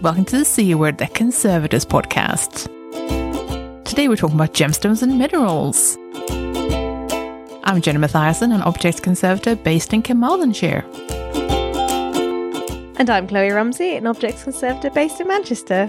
Welcome to the C Word, the Conservators podcast. Today we're talking about gemstones and minerals. I'm Jenny Mathiasson, an objects conservator based in Carmarthenshire. And I'm Chloe Rumsey, an objects conservator based in Manchester.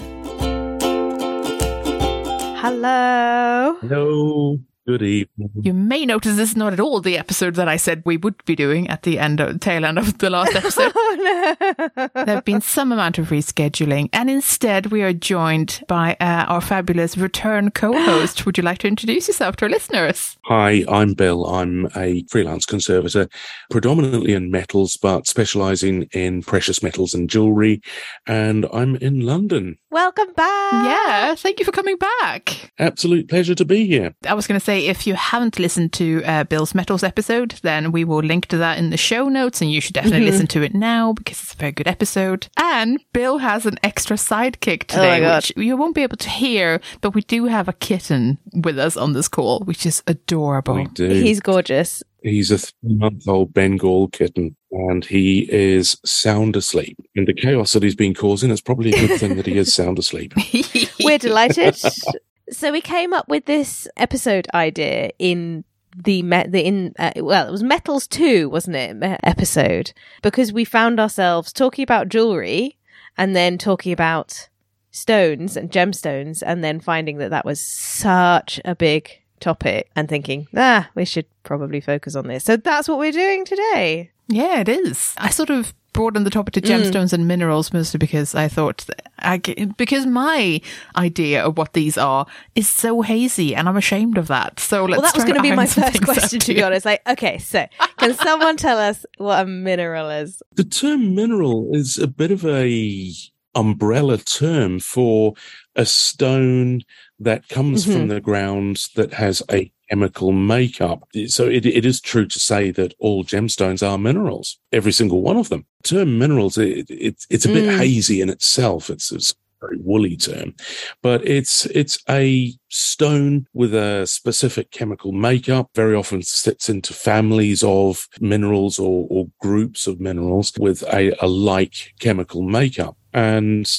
Hello. Hello. Good evening. You may notice this is not at all the episode that I said we would be doing at the end of tail end of the last episode. Oh no. there have been some amount of rescheduling, and instead we are joined by uh, our fabulous return co-host. Would you like to introduce yourself to our listeners? Hi, I'm Bill. I'm a freelance conservator, predominantly in metals, but specializing in precious metals and jewelry. And I'm in London. Welcome back. Yeah, thank you for coming back. Absolute pleasure to be here. I was going to say, if you haven't listened to uh, Bill's Metals episode, then we will link to that in the show notes, and you should definitely Mhm. listen to it now because it's a very good episode. And Bill has an extra sidekick Oh today, God. which you won't be able to hear, but we do have a kitten with us on this call, which is adorable. We do. He's gorgeous. He's a three month old Bengal kitten and he is sound asleep. In the chaos that he's been causing, it's probably a good thing that he is sound asleep. We're delighted. so we came up with this episode idea in the me- the in uh, well it was metals 2 wasn't it me- episode? Because we found ourselves talking about jewelry and then talking about stones and gemstones and then finding that that was such a big topic and thinking ah we should probably focus on this. So that's what we're doing today. Yeah, it is. I sort of broadened the topic to Mm. gemstones and minerals mostly because I thought that I, g- because my idea of what these are is so hazy and I'm ashamed of that. So let's well that was going to be my first question to be honest like okay so can someone tell us what a mineral is The term mineral is a bit of a umbrella term for a stone that comes Mhm. from the ground that has a chemical makeup. So it, it is true to say that all gemstones are minerals, every single one of them. The term minerals, it, it, it's a bit Mm. hazy in itself. It's, it's a very woolly term, but it's it's a stone with a specific chemical makeup. Very often sits into families of minerals or, or groups of minerals with a, a like chemical makeup, and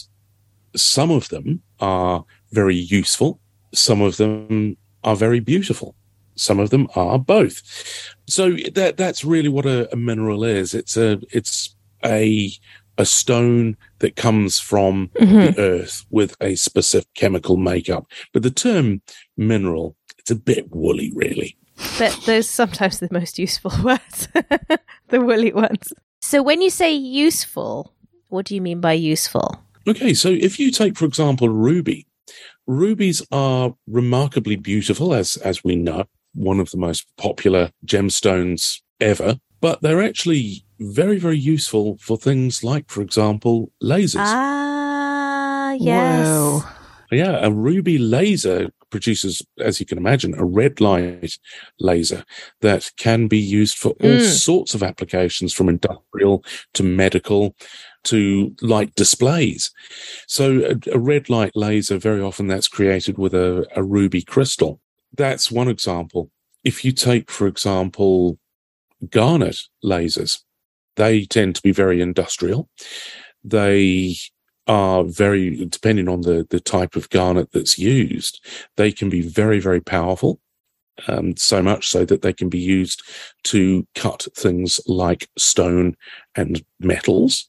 some of them are very useful. Some of them are very beautiful. Some of them are both. So that that's really what a, a mineral is. It's a it's a a stone that comes from Mm-hmm. the earth with a specific chemical makeup. But the term mineral, it's a bit woolly, really. But those sometimes the most useful words, the woolly ones. So when you say useful, what do you mean by useful? Okay, so if you take, for example, ruby, rubies are remarkably beautiful, as as we know, one of the most popular gemstones ever. But they're actually very, very useful for things like, for example, lasers. Ah, yes. Whoa. Yeah, a ruby laser produces, as you can imagine, a red light laser that can be used for all Mm. sorts of applications from industrial to medical to light displays. So a, a red light laser, very often that's created with a, a ruby crystal. That's one example. If you take, for example, garnet lasers, they tend to be very industrial. They are very depending on the the type of garnet that's used they can be very very powerful um, so much so that they can be used to cut things like stone and metals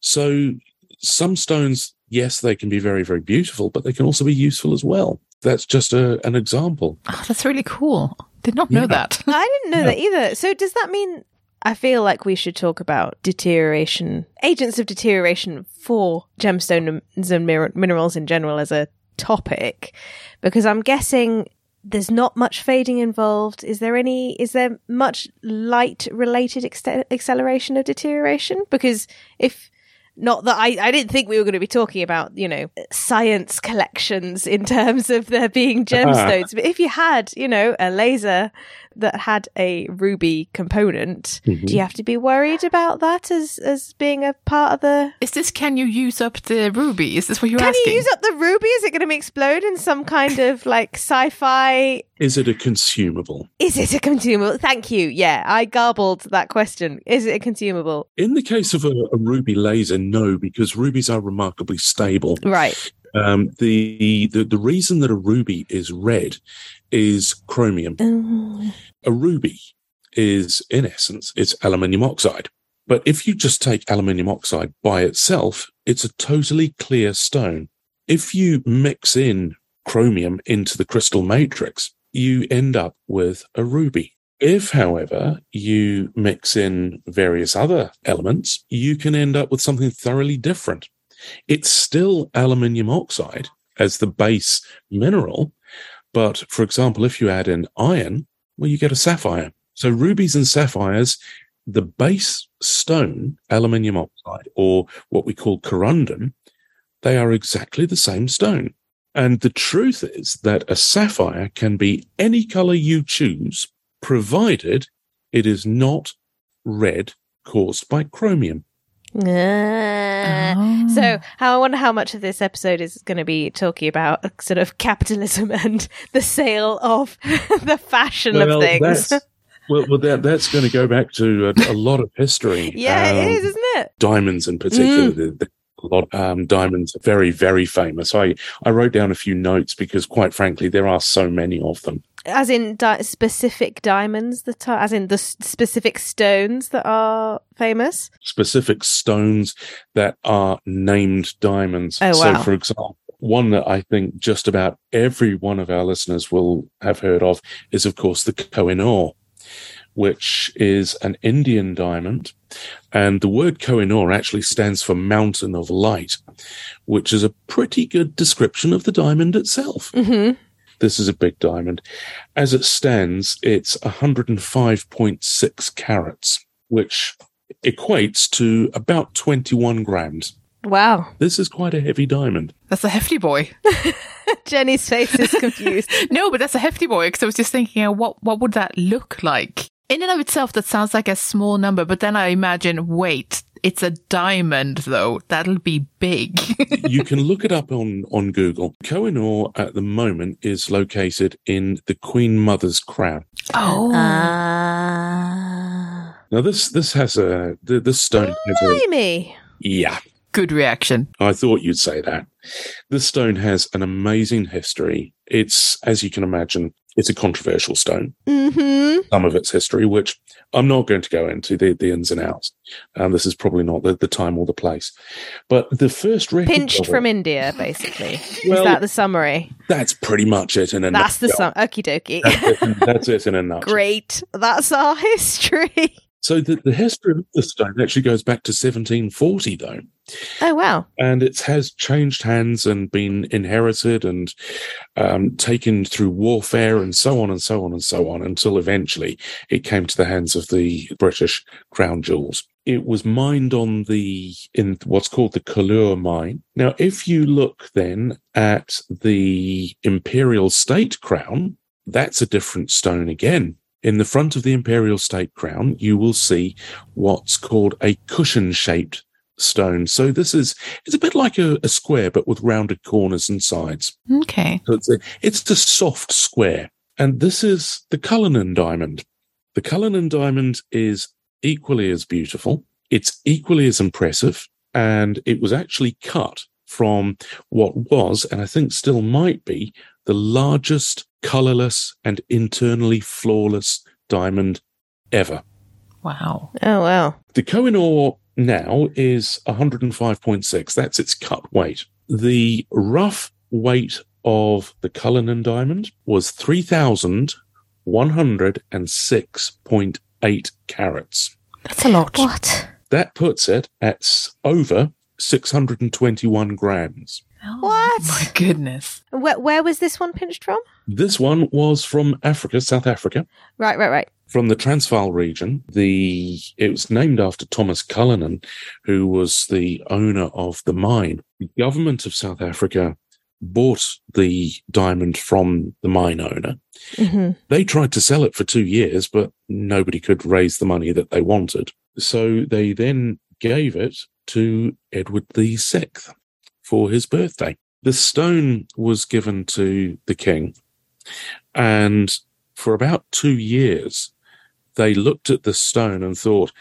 so some stones yes they can be very very beautiful but they can also be useful as well that's just a, an example Oh, that's really cool. Did not know Yeah. that. I didn't know Yeah. that either. So does that mean I feel like we should talk about deterioration, agents of deterioration for gemstones and minerals in general as a topic? Because I'm guessing there's not much fading involved. Is there any, is there much light related ex- acceleration of deterioration? Because if, not that I, I didn't think we were going to be talking about, you know, science collections in terms of there being gemstones. but if you had, you know, a laser that had a ruby component. Mhm. Do you have to be worried about that as as being a part of the? Is this can you use up the ruby? Is this what you're Can asking? Can you use up the ruby? Is it going to explode in some kind of like sci-fi? Is it a consumable? Is it a consumable? Thank you. Yeah, I garbled that question. Is it a consumable? In the case of a, a ruby laser, no, because rubies are remarkably stable. Right. Um, the, the the reason that a ruby is red is chromium. Oh. A ruby is, in essence, it's aluminium oxide. But if you just take aluminium oxide by itself, it's a totally clear stone. If you mix in chromium into the crystal matrix, you end up with a ruby. If, however, you mix in various other elements, you can end up with something thoroughly different. It's still aluminium oxide as the base mineral, but for example, if you add in iron, well, you get a sapphire. So rubies and sapphires, the base stone, aluminium oxide, or what we call corundum, they are exactly the same stone. And the truth is that a sapphire can be any color you choose, provided it is not red caused by chromium. Oh. So, how I wonder how much of this episode is going to be talking about sort of capitalism and the sale of the fashion of things. that's, well, well that, that's going to go back to a, a lot of history. yeah, Um, it is, isn't it? diamonds in particular. Mm. The, the, a lot of um, diamonds are very, very famous. I, I wrote down a few notes because, quite frankly, there are so many of them. As in di- specific diamonds that are, as in the s- specific stones that are famous. Specific stones that are named diamonds. Oh, wow. So, for example, one that I think just about every one of our listeners will have heard of is, of course, the Koh-i-Noor, which is an Indian diamond. And the word Koh-i-Noor actually stands for Mountain of Light, which is a pretty good description of the diamond itself. hmm This is a big diamond. As it stands, it's 105.6 carats, which equates to about 21 grams. Wow. This is quite a heavy diamond. That's a hefty boy. Jenny's face is confused. no, but that's a hefty boy because I was just thinking, uh, what what would that look like? In and of itself, that sounds like a small number, but then I imagine, wait, it's a diamond though. That'll be big. you can look it up on, on Google. Koh-i-Noor at the moment is located in the Queen Mother's crown. oh, Ah. Now this this has a the, this stone has a yeah. good reaction. I thought you'd say that. This stone has an amazing history. It's as you can imagine, it's a controversial stone. hmm some of its history, which I'm not going to go into the, the ins and outs. Um, this is probably not the, the time or the place. But the first record Pinched of it- from India, basically. Well, is that the summary? that's pretty much it in a That's the nutshell. sum. Okie dokie. That's it, that's it in a nutshell. Great. That's our history. So the, the history of the stone actually goes back to 1740, though. Oh, wow. and it has changed hands and been inherited and um, taken through warfare and so on and so on and so on until eventually it came to the hands of the British crown jewels. It was mined on the in what's called the Kollur mine. Now, if you look then at the imperial state crown, that's a different stone again. In the front of the imperial state crown, you will see what's called a cushion shaped stone. So this is it's a bit like a, a square, but with rounded corners and sides. Okay. So it's a, it's a soft square, and this is the Cullinan diamond. The Cullinan diamond is equally as beautiful. It's equally as impressive, and it was actually cut from what was, and I think still might be, the largest colorless and internally flawless diamond ever. Wow. Oh, wow. The Koh-i-Noor now is 105.6. That's its cut weight. The rough weight of the Cullinan diamond was 3,106.8 carats. That's a lot. What? That puts it at over 621 grams. Oh, What? My goodness. Where, where was this one pinched from? This one was from Africa, South Africa. Right, right, right. From the Transvaal region. The it was named after Thomas Cullinan, who was the owner of the mine. The government of South Africa bought the diamond from the mine owner. hmm They tried to sell it for two years, but nobody could raise the money that they wanted. So they then gave it to Edward VI for his birthday. The stone was given to the king, and for about two years, they looked at the stone and thought,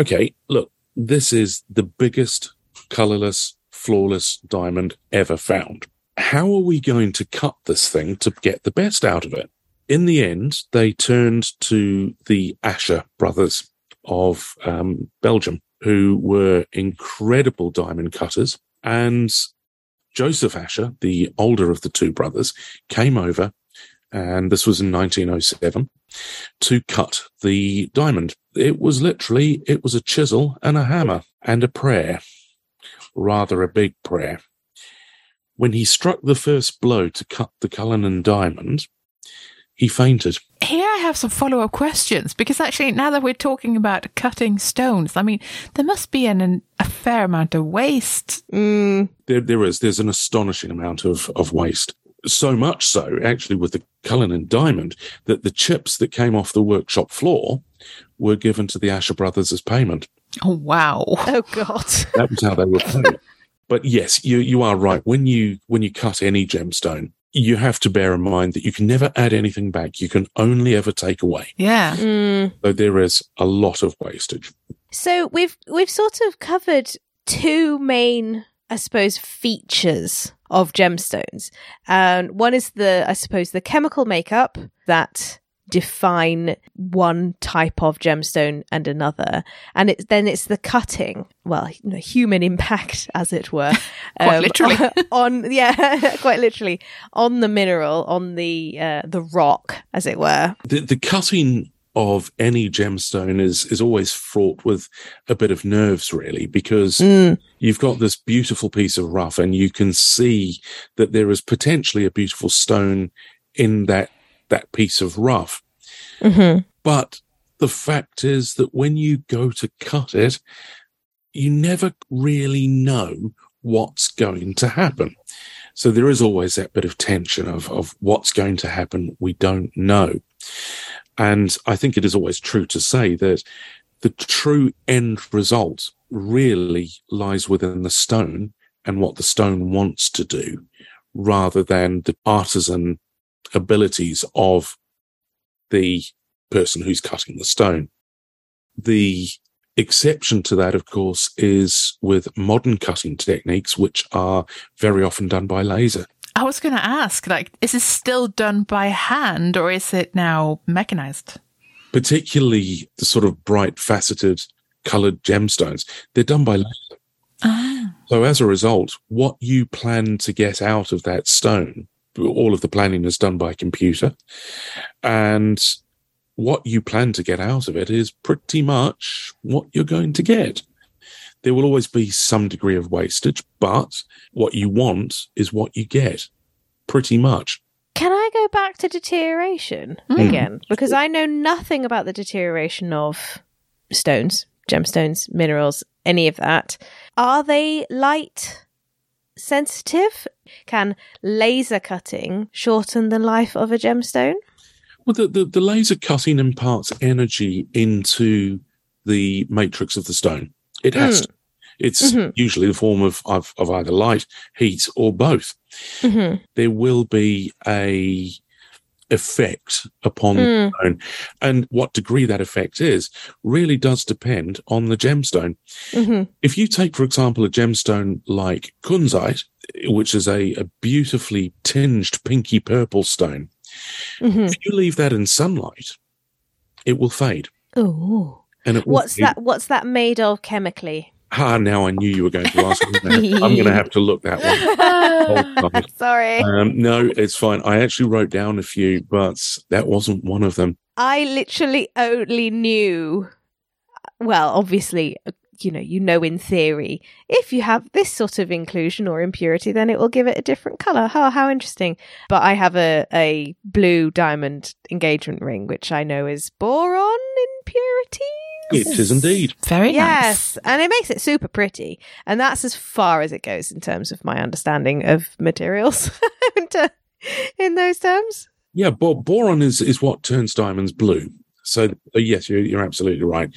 okay, look, this is the biggest colorless, flawless diamond ever found. How are we going to cut this thing to get the best out of it? In the end, they turned to the Asscher brothers of um, Belgium, who were incredible diamond cutters. And Joseph Asscher, the older of the two brothers, came over, and this was in 1907, to cut the diamond. It was literally, it was a chisel and a hammer and a prayer, rather a big prayer. When he struck the first blow to cut the Cullinan diamond, he fainted. Here I have some follow up questions because actually, now that we're talking about cutting stones, I mean, there must be an, an, a fair amount of waste. Mm. There, there is. There's an astonishing amount of, of waste. So much so, actually, with the Cullinan diamond, that the chips that came off the workshop floor were given to the Asscher brothers as payment. Oh, wow. Oh God. That was how they were paid. but yes, you you are right. When you when you cut any gemstone, you have to bear in mind that you can never add anything back. You can only ever take away. Yeah. Mm. So there is a lot of wastage. So we've we've sort of covered two main, I suppose, features of gemstones. And one is the, I suppose, the chemical makeup that define one type of gemstone and another and it's then it's the cutting well you know, human impact as it were um, Quite literally. on yeah quite literally on the mineral on the uh, the rock as it were The, the cutting of any gemstone is is always fraught with a bit of nerves, really, because Mm. you've got this beautiful piece of rough, and you can see that there is potentially a beautiful stone in that that piece of rough. hmm But the fact is that when you go to cut it, you never really know what's going to happen. So there is always that bit of tension of, of what's going to happen. We don't know. And I think it is always true to say that the true end result really lies within the stone and what the stone wants to do rather than the artisan abilities of the person who's cutting the stone. The exception to that, of course, is with modern cutting techniques, which are very often done by laser. I was going to ask, like, is this still done by hand or is it now mechanized? Particularly the sort of bright, faceted, colored gemstones, they're done by laser. Ah. So as a result, what you plan to get out of that stone, all of the planning is done by computer. And what you plan to get out of it is pretty much what you're going to get. There will always be some degree of wastage, but what you want is what you get. Pretty much. Can I go back to deterioration Mm. again? Because I know nothing about the deterioration of stones, gemstones, minerals, any of that. Are they light sensitive? Can laser cutting shorten the life of a gemstone? Well, the, the, the laser cutting imparts energy into the matrix of the stone. It has to. It's Mhm. usually the form of, of, of either light, heat, or both. Mm-hmm. There will be a effect upon the Mm. stone. And what degree that effect is really does depend on the gemstone. Mm-hmm. If you take, for example, a gemstone like kunzite, which is a, a beautifully tinged pinky purple stone, Mm-hmm. if you leave that in sunlight, it will fade. Ooh. And What's that? What's that made of chemically? Ah, now I knew you were going to ask. I'm going to have to look that one. Sorry. Um, no, it's fine. I actually wrote down a few, but that wasn't one of them. I literally only knew. Well, obviously, uh, you know, you know, in theory, if you have this sort of inclusion or impurity, then it will give it a different color. How how interesting! But I have a a blue diamond engagement ring, which I know is boron. It is indeed. Very yes, and it makes it super pretty. And that's as far as it goes in terms of my understanding of materials in those terms. Yeah, bo- boron is, is what turns diamonds blue. So, uh, yes, you're, you're absolutely right.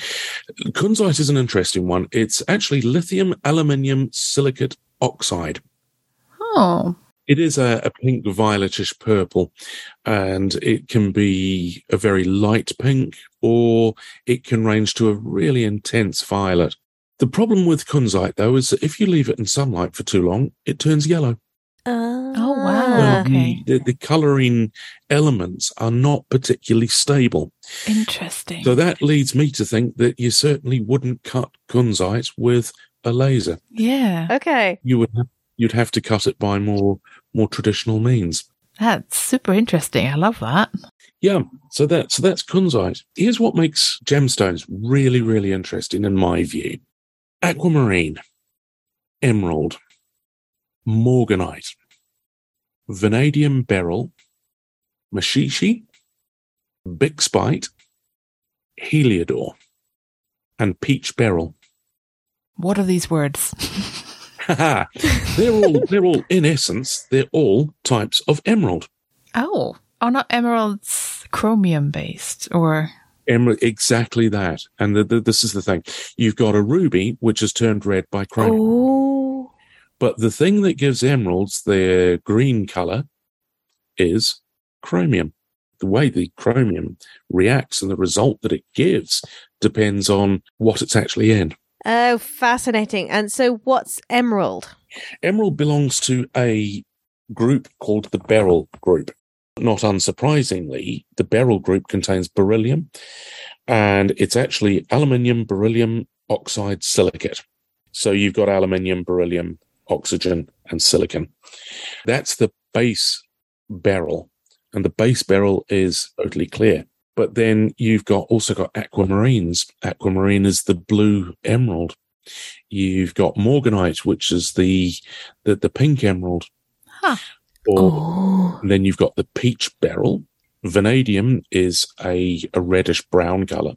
Kunzite is an interesting one. It's actually lithium aluminium silicate oxide. Oh, It is a, a pink, violetish purple, and it can be a very light pink, or it can range to a really intense violet. The problem with kunzite, though, is that if you leave it in sunlight for too long, it turns yellow. Ah, oh, wow. So Okay. the, the colouring elements are not particularly stable. interesting. So that leads me to think that you certainly wouldn't cut kunzite with a laser. yeah, Okay. You would have, you'd have to cut it by more more traditional means. that's super interesting. I love that. Yeah, so that so that's kunzite. Here's what makes gemstones really really interesting in my view: aquamarine, emerald, morganite, vanadium beryl, maxixe, bixbite, heliodor, and peach beryl. What are these words? They're all they're all in essence they're all types of emerald. oh, are not emeralds chromium based or? Emerald, exactly that. And the, the, this is the thing: you've got a ruby which is turned red by chromium, Oh. but the thing that gives emeralds their green color is chromium. The way the chromium reacts and the result that it gives depends on what it's actually in. Oh, fascinating. And so what's emerald? Emerald belongs to a group called the beryl group. Not unsurprisingly, the beryl group contains beryllium and it's actually aluminium, beryllium, oxide, silicate. So you've got aluminium, beryllium, oxygen, and silicon. That's the base beryl, and the base beryl is totally clear. But then you've got also got aquamarines. Aquamarine is the blue emerald. You've got morganite, which is the the, the pink emerald. Huh. Or Oh. then you've got the peach beryl. Vanadium is a, a reddish brown color.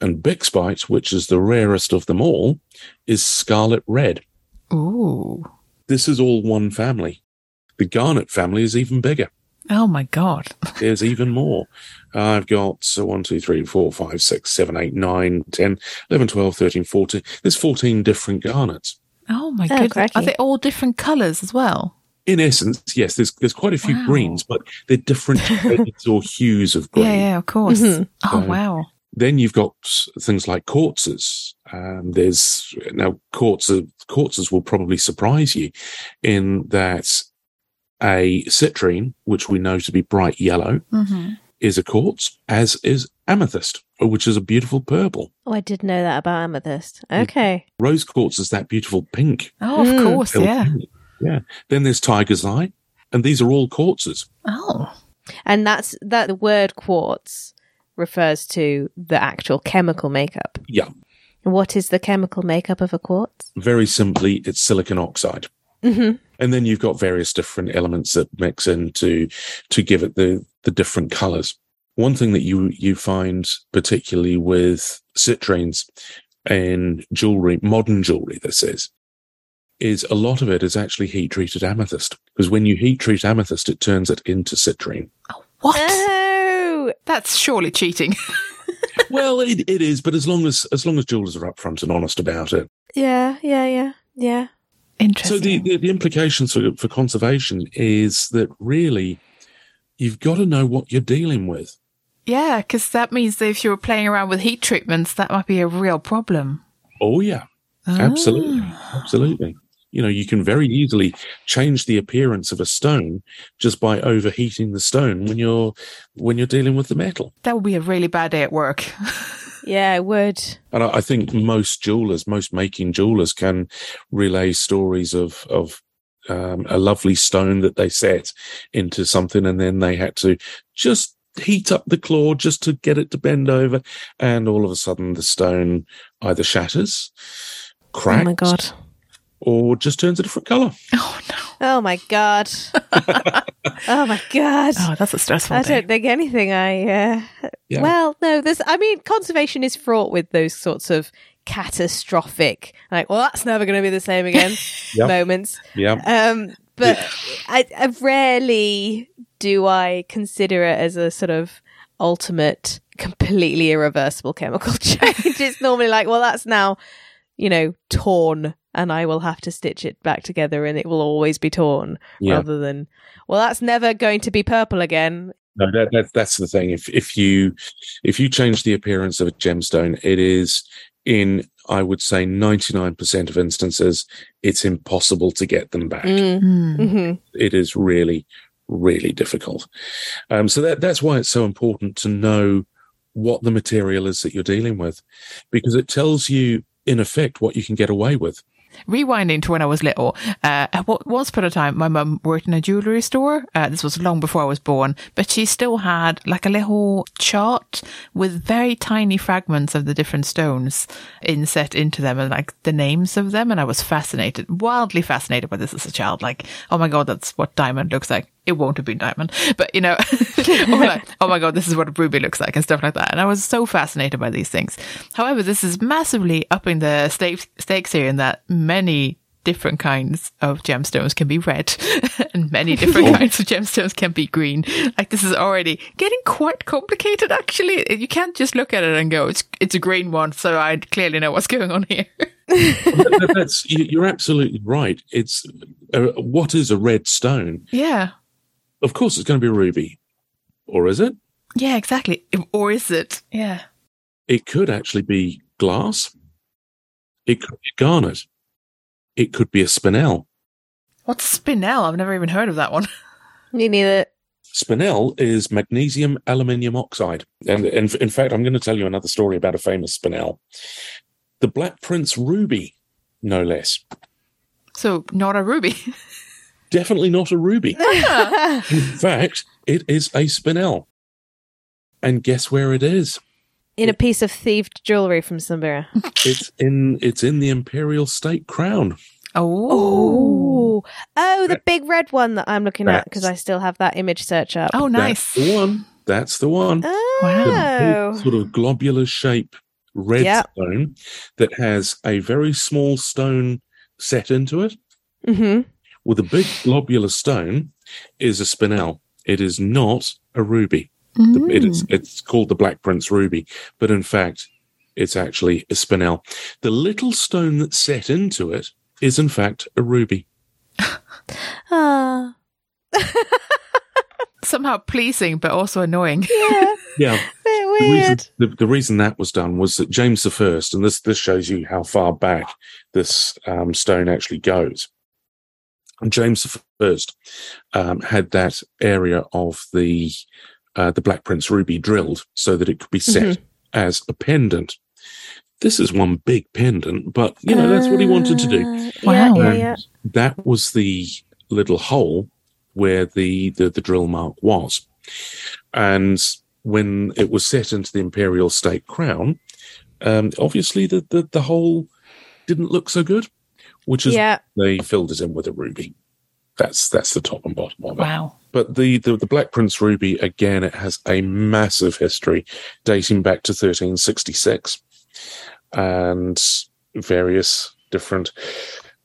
And bixbite, which is the rarest of them all, is scarlet red. Ooh. This is all one family. The garnet family is even bigger. Oh my god. There's even more. I've got so 1, 2, 3, 4, 5, 6, 7, 8, 9, 10, 11, 12, 13, 14. There's 14 different garnets. Oh my Oh, goodness. Are they all different colours as well? In essence, yes, there's there's quite a few Wow. greens, but they're different shades or hues of green. Yeah, yeah, of course. Mhm. Oh So- wow. Then you've got things like quartzes. Um, there's now quartzes. Quartzes will probably surprise you in that a citrine, which we know to be bright yellow, hmm is a quartz, as is amethyst, which is a beautiful purple. Oh, I did know that about amethyst. Okay. Rose quartz is that beautiful pink. Oh, of Mm. course, yeah. pink. Yeah. Then there's tiger's eye, and these are all quartzes. Oh. And that's that the word quartz refers to the actual chemical makeup. Yeah. What is the chemical makeup of a quartz? Very simply, it's silicon oxide. hmm And then you've got various different elements that mix in to, to give it the, the different colors. One thing that you, you find particularly with citrines and jewelry, modern jewelry, this is, is a lot of it is actually heat treated amethyst. Because when you heat treat amethyst, it turns it into citrine. Oh, what? Oh, That's surely cheating. well, it, it is, but as long as, as long as jewelers are upfront and honest about it. yeah, yeah, yeah, yeah. Interesting. So the, the, the implications for, for conservation is that really you've got to know what you're dealing with. yeah, because that means that if you were playing around with heat treatments, that might be a real problem. Oh yeah, absolutely, Ah. absolutely. You know, you can very easily change the appearance of a stone just by overheating the stone when you're when you're dealing with the metal. That would be a really bad day at work. Yeah, it would. And I, I think most jewelers, most making jewelers, can relay stories of of um, a lovely stone that they set into something, and then they had to just heat up the claw just to get it to bend over, and all of a sudden the stone either shatters, cracks, Oh my god. Or just turns a different color. oh no. Oh my god. oh my god. Oh, that's a stressful I day. don't think anything I uh Yeah. well, no, there's I mean conservation is fraught with those sorts of catastrophic like, well that's never gonna be the same again Yeah. moments. Yeah. Um but I, I rarely do I consider it as a sort of ultimate completely irreversible chemical change. it's normally like, well that's now, you know, torn and I will have to stitch it back together and it will always be torn Yeah. rather than well that's never going to be purple again No, that, that that's the thing. If if you if you change the appearance of a gemstone, it is in I would say ninety nine percent of instances, it's impossible to get them back. Mm. Hmm. hmm It is really, really difficult. Um, so that that's why it's so important to know what the material is that you're dealing with, because it tells you in effect what you can get away with. Rewinding to when I was little, uh, once upon a time, my mum worked in a jewellery store. Uh, this was long before I was born, but she still had like a little chart with very tiny fragments of the different stones inset into them and like the names of them. And I was fascinated, wildly fascinated by this as a child. Like, oh my God, that's what diamond looks like. It won't have been diamond, but you know, like, oh my God, this is what a ruby looks like and stuff like that. And I was so fascinated by these things. However, this is massively upping the stakes, stakes here in that many different kinds of gemstones can be red and many different kinds of gemstones can be green. Like this is already getting quite complicated actually. You can't just look at it and go, it's, it's a green one. So I clearly know what's going on here. That- that- that's you- you're absolutely right. It's uh, what is a red stone? yeah. Of course, it's going to be ruby, or is it? Yeah, exactly. Or is it? Yeah. It could actually be glass. It could be garnet. It could be a spinel. What's spinel? I've never even heard of that one. me neither Spinel is magnesium aluminium oxide. And in, in fact, I'm going to tell you another story about a famous spinel. The Black Prince ruby, no less. So not a ruby. Definitely not a ruby. In fact, it is a spinel. And guess where it is? in a piece of thieved jewelry from somewhere It's in it's in the imperial state crown. Oh. oh oh the big red one that i'm looking at because i still have that image search up Oh, nice. That's nice. the one. That's the one. The oh big sort of globular shape red Yep. stone that has a very small stone set into it. hmm With a big globular stone is a spinel. It is not a ruby. The- It is, it's called the Black Prince ruby, but in fact, it's actually a spinel. The little stone that's set into it is in fact a ruby. ah Somehow pleasing, but also annoying. yeah Yeah. bit The reason, weird the, the reason that was done was that James the First, and this this shows you how far back this um, stone actually goes. James the First um, had that area of the uh, the Black Prince ruby drilled so that it could be set as a pendant. This is one big pendant, but you know that's what he wanted to do. Uh, Wow. yeah yeah yeah That was the little hole where the, the, the drill mark was. And when it was set into the imperial state crown, um, obviously the, the, the hole didn't look so good, which is yeah they filled it in with a ruby. That's that's the top and bottom of it. Wow. But the, the the Black Prince ruby again, it has a massive history dating back to 1366, and various different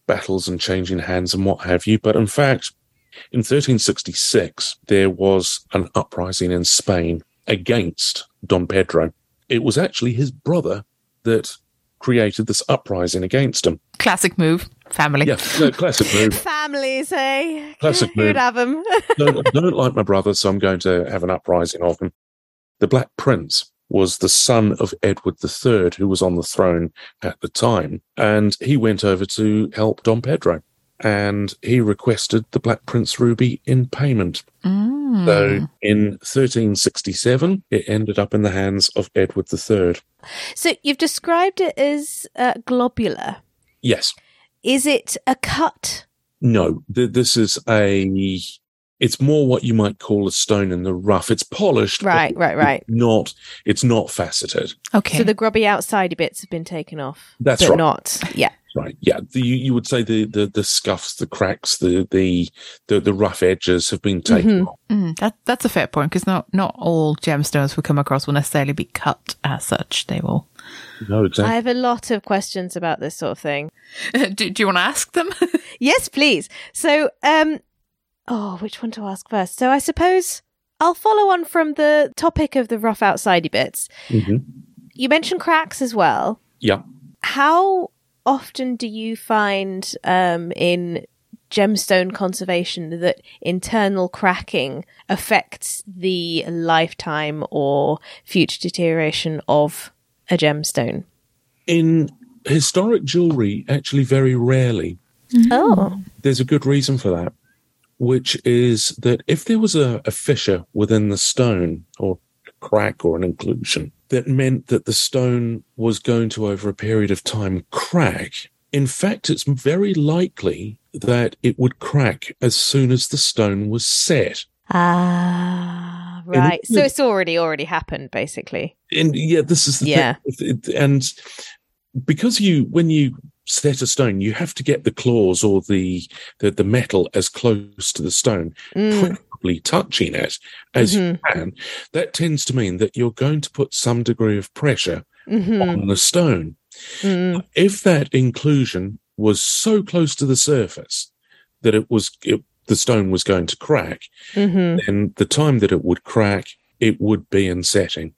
battles and changing hands and what have you. But in fact, in 1366, there was an uprising in Spain against Don Pedro. It was actually his brother that created this uprising against him. Classic move. Family. Yeah, no, classic move. families eh Classic who'd move. have them don't, don't like my brother, so I'm going to have an uprising of him. The Black Prince was the son of Edward III, who was on the throne at the time, and he went over to help Don Pedro. And he requested the Black Prince ruby in payment. Mm. So in 1367, it ended up in the hands of Edward III. so you've described it as uh, globular Yes. is it a cut No, th- this is a. It's more what you might call a stone in the rough. It's polished, but right right right not. It's not faceted. okay. so the grubby outsidey bits have been taken off That's but right. not yeah Right. Yeah. The, you, you would say the, the, the scuffs, the cracks, the, the, the, the rough edges have been taken Mhm. off. Mm, that that's a fair point because not not all gemstones we come across will necessarily be cut as such. They will. No, exactly. I have a lot of questions about this sort of thing. do, do you want to ask them? Yes, please. So, um, oh, which one to ask first? So, I suppose I'll follow on from the topic of the rough outsidey bits. Mhm. You mentioned cracks as well. Yeah. How often do you find um, in gemstone conservation that internal cracking affects the lifetime or future deterioration of a gemstone? In historic jewelry, actually, very rarely. Oh, There's a good reason for that, which is that if there was a, a fissure within the stone or a crack or an inclusion, that meant that the stone was going to, over a period of time, crack. In fact, it's very likely that it would crack as soon as the stone was set. ah, right. So it's already already happened, basically. And yeah, this is the Yeah. thing. And because you, when you set a stone, you have to get the claws or the, the, the metal as close to the stone, Mm, touching it as you can. That tends to mean that you're going to put some degree of pressure mhm, on the stone. mm. If that inclusion was so close to the surface that it was, it, the stone was going to crack, Mhm. then the time that it would crack, it would be in setting.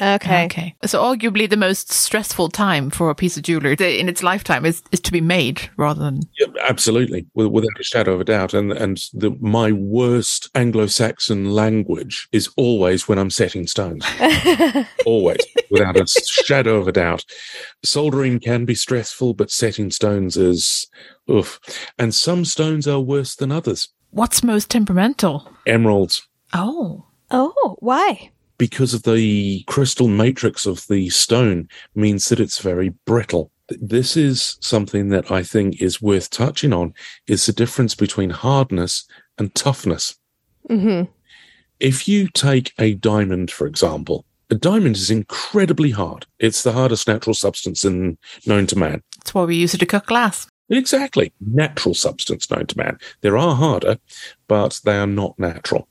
Okay. Okay. So arguably the most stressful time for a piece of jewelry in its lifetime is, is to be made rather than Yeah, absolutely, without a shadow of a doubt. And and the, my worst Anglo-Saxon language is always when I'm setting stones. always, without a shadow of a doubt. Soldering can be stressful, but setting stones is oof. And some stones are worse than others. what's most temperamental? Emeralds, Oh. oh, why? Because of the crystal matrix of the stone, means that it's very brittle. This is something that I think is worth touching on is the difference between hardness and toughness. hmm If you take a diamond, for example, a diamond is incredibly hard. It's the hardest natural substance in, known to man. That's why we use it to cut glass. Exactly. Natural substance known to man. There are harder, but they are not natural.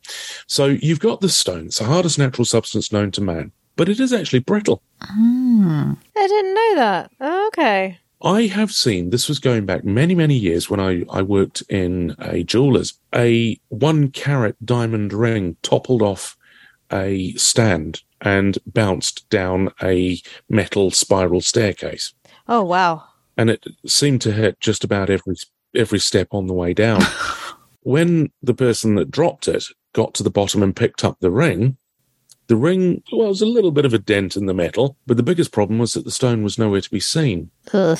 So you've got the stone. It's the hardest natural substance known to man, but it is actually brittle. Hmm. I didn't know that. Oh, okay. I have seen, this was going back many, many years when I, I worked in a jeweler's, a one carat diamond ring toppled off a stand and bounced down a metal spiral staircase. Oh, wow. And it seemed to hit just about every every step on the way down. when the person that dropped it got to the bottom and picked up the ring, the ring well, it was a little bit of a dent in the metal, but the biggest problem was that the stone was nowhere to be seen. Ugh.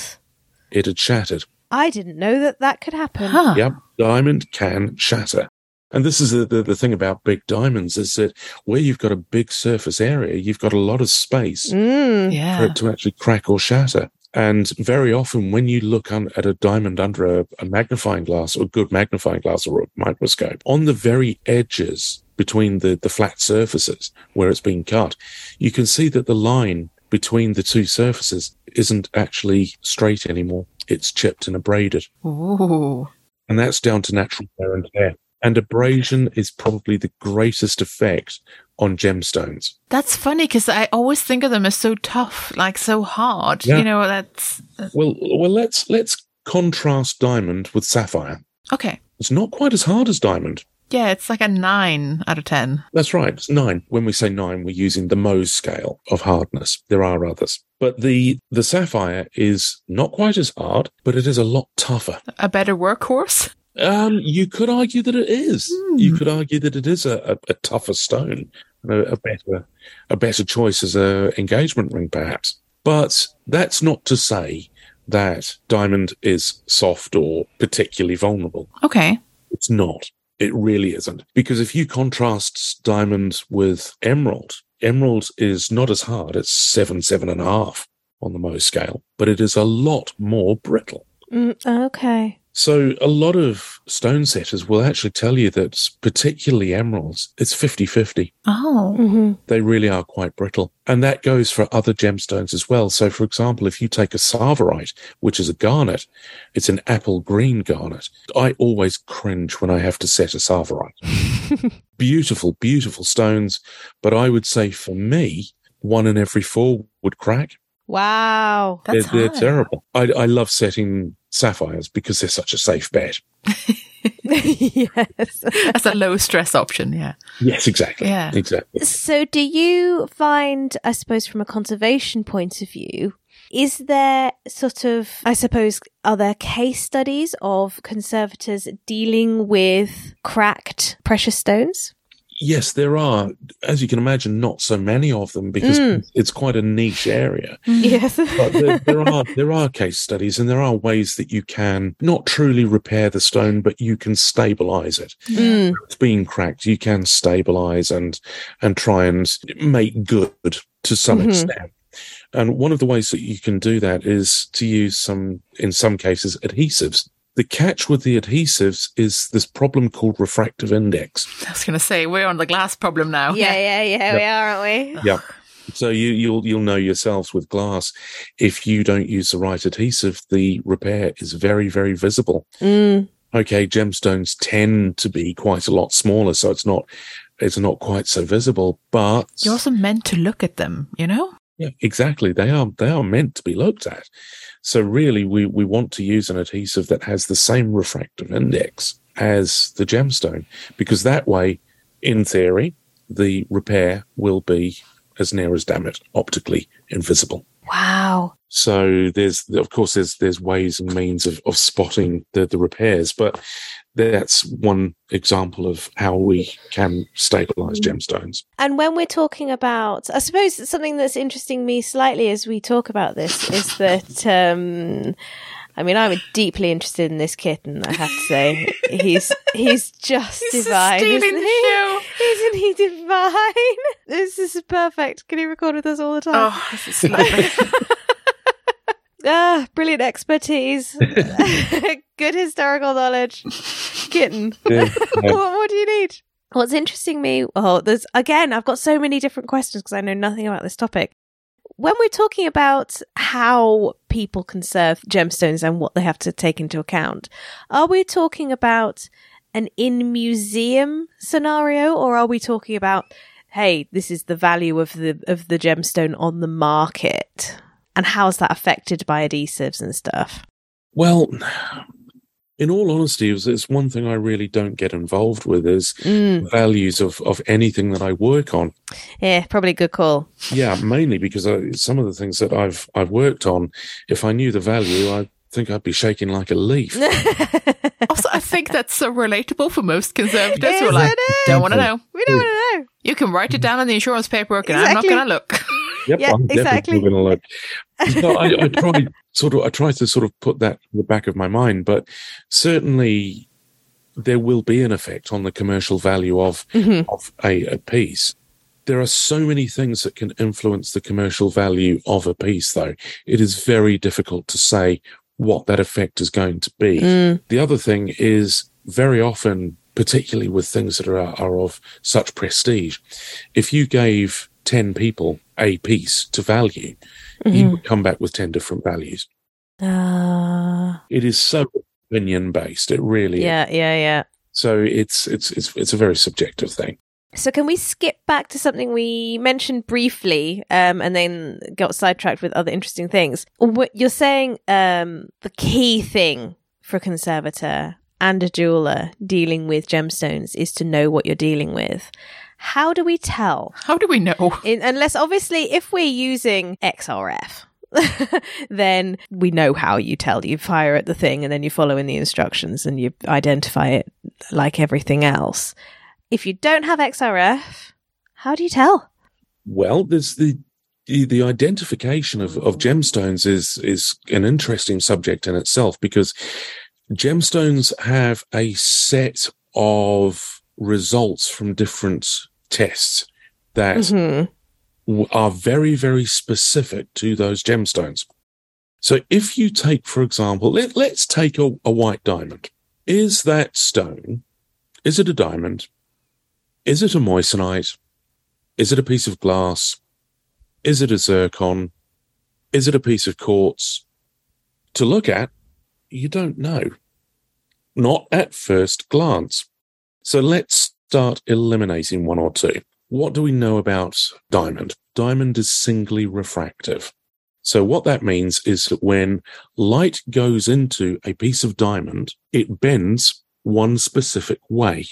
It had shattered. I didn't know that that could happen. Huh. Yep, diamond can shatter. And this is the, the, the thing about big diamonds is that where you've got a big surface area, you've got a lot of space Mm. for it to actually crack or shatter. And very often, when you look un- at a diamond under a, a magnifying glass or a good magnifying glass or a microscope, on the very edges between the, the flat surfaces where it's been cut, you can see that the line between the two surfaces isn't actually straight anymore. It's chipped and abraded. Ooh. And that's down to natural wear and tear. And abrasion is probably the greatest effect on gemstones. That's funny because I always think of them as so tough, like so hard. Yeah. You know, that's Well, well, let's let's contrast diamond with sapphire. okay. It's not quite as hard as diamond. Yeah, it's like a nine out of 10. That's right. It's nine. When we say nine, we're using the Mohs scale of hardness. There are others, but the the sapphire is not quite as hard, but it is a lot tougher. A better workhorse. Um, you could argue that it is. You could argue that it is a, a, a tougher stone, a, a better a better choice as a engagement ring, perhaps. But that's not to say that diamond is soft or particularly vulnerable. Okay. It's not. It really isn't. Because if you contrast diamond with emerald, emerald is not as hard. It's seven, seven and a half on the Mohs scale, but it is a lot more brittle. Mm, okay. So a lot of stone setters will actually tell you that particularly emeralds, it's 50-50. Oh. hmm They really are quite brittle. And that goes for other gemstones as well. So for example, if you take a tsavorite, which is a garnet, it's an apple green garnet. I always cringe when I have to set a tsavorite. beautiful, beautiful stones. But I would say for me, one in every four would crack. Wow. That's they're, they're terrible. I, I love setting sapphires because they're such a safe bet. yes. That's a low stress option. Yeah. Yes, exactly. Yeah. Exactly. So, do you find, I suppose, from a conservation point of view, is there sort of, I suppose, are there case studies of conservators dealing with cracked precious stones? Yes, there are, as you can imagine, not so many of them because Mm. it's quite a niche area. Yes. But there, there are there are case studies, and there are ways that you can not truly repair the stone, but you can stabilize it. Mm. It's being cracked, you can stabilize and and try and make good to some Mhm. extent. And one of the ways that you can do that is to use some, in some cases, adhesives. The catch with the adhesives is this problem called refractive index. I was going to say we're on the glass problem now. Yeah, yeah, yeah, we are, aren't we? Yeah. So you, you'll you'll know yourselves with glass. If you don't use the right adhesive, the repair is very very visible. Mm. Okay, gemstones tend to be quite a lot smaller, so it's not it's not quite so visible. But You're also meant to look at them, you know? Yeah, exactly. They are they are meant to be looked at. So really, we we want to use an adhesive that has the same refractive index as the gemstone, because that way, in theory, the repair will be as near as damn it optically invisible. Wow. So there's of course there's there's ways and means of, of spotting the, the repairs, but that's one example of how we can stabilize gemstones. And when we're talking about, I suppose something that's interesting me slightly as we talk about this is that, um, I mean, I'm deeply interested in this kitten. I have to say, he's he's just He's divine, isn't the he? show. Isn't he divine? This is perfect. Can he record with us all the time? Oh, this is lovely. Ah, brilliant expertise, good historical knowledge. Kitten. Yeah, what, what do you need? What's interesting me? Oh, there's again. I've got so many different questions because I know nothing about this topic. When we're talking about how people conserve gemstones and what they have to take into account, are we talking about an in museum scenario, or are we talking about, hey, this is the value of the of the gemstone on the market, and how's that affected by adhesives and stuff? Well, in all honesty, it's, it's one thing I really don't get involved with is Mm, values of, of anything that I work on. yeah, probably a good call. Yeah, mainly because I, some of the things that I've I've worked on, if I knew the value, I think I'd be shaking like a leaf. also, I think that's so relatable for most conservatives who are like, it is. don't want to know. we don't want to know. You can write it down on the insurance paperwork and Exactly. I'm not going to look. Yep, Yeah, I'm exactly. definitely going to look. So I, I try sort of I try to sort of put that in the back of my mind, but certainly there will be an effect on the commercial value of Mhm. of a, a piece. There are so many things that can influence the commercial value of a piece, though. It is very difficult to say what that effect is going to be. Mm. The other thing is very often, particularly with things that are, are of such prestige, if you gave 10 people a piece to value, you Mhm. would come back with 10 different values. Ah, It is so opinion based. It really is. yeah, yeah, yeah. So it's, it's, it's, it's a very subjective thing. So can we skip back to something we mentioned briefly, um, and then got sidetracked with other interesting things? What you're saying, um, the key thing for a conservator and a jeweler dealing with gemstones is to know what you're dealing with. How do we tell? How do we know? In, unless obviously if we're using XRF, then we know how you tell. You fire at the thing and then you follow in the instructions and you identify it like everything else. If you don't have XRF, how do you tell? Well, there's the, the, the identification of, of gemstones is, is an interesting subject in itself because gemstones have a set of results from different tests that Mhm. w- are very, very specific to those gemstones. So if you take, for example, let, let's take a, a white diamond. Is that stone, is it a diamond? Is it a moissanite? Is it a piece of glass? Is it a zircon? Is it a piece of quartz? To look at, you don't know. Not at first glance. So let's start eliminating one or two. What do we know about diamond? Diamond is singly refractive. So what that means is that when light goes into a piece of diamond, it bends one specific way.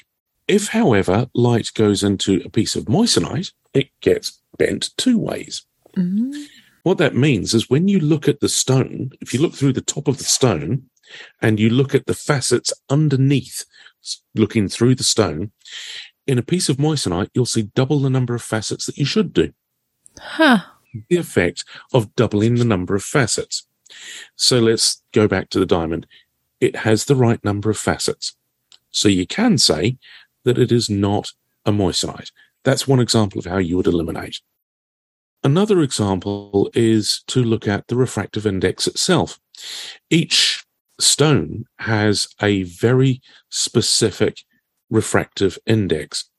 If, however, light goes into a piece of moissanite, it gets bent two ways. Mm. What that means is when you look at the stone, if you look through the top of the stone and you look at the facets underneath, looking through the stone, in a piece of moissanite, you'll see double the number of facets that you should do. Huh. The effect of doubling the number of facets. So let's go back to the diamond. It has the right number of facets. So you can say that it is not a moissanite. That's one example of how you would eliminate. Another example is to look at the refractive index itself. Each stone has a very specific refractive index,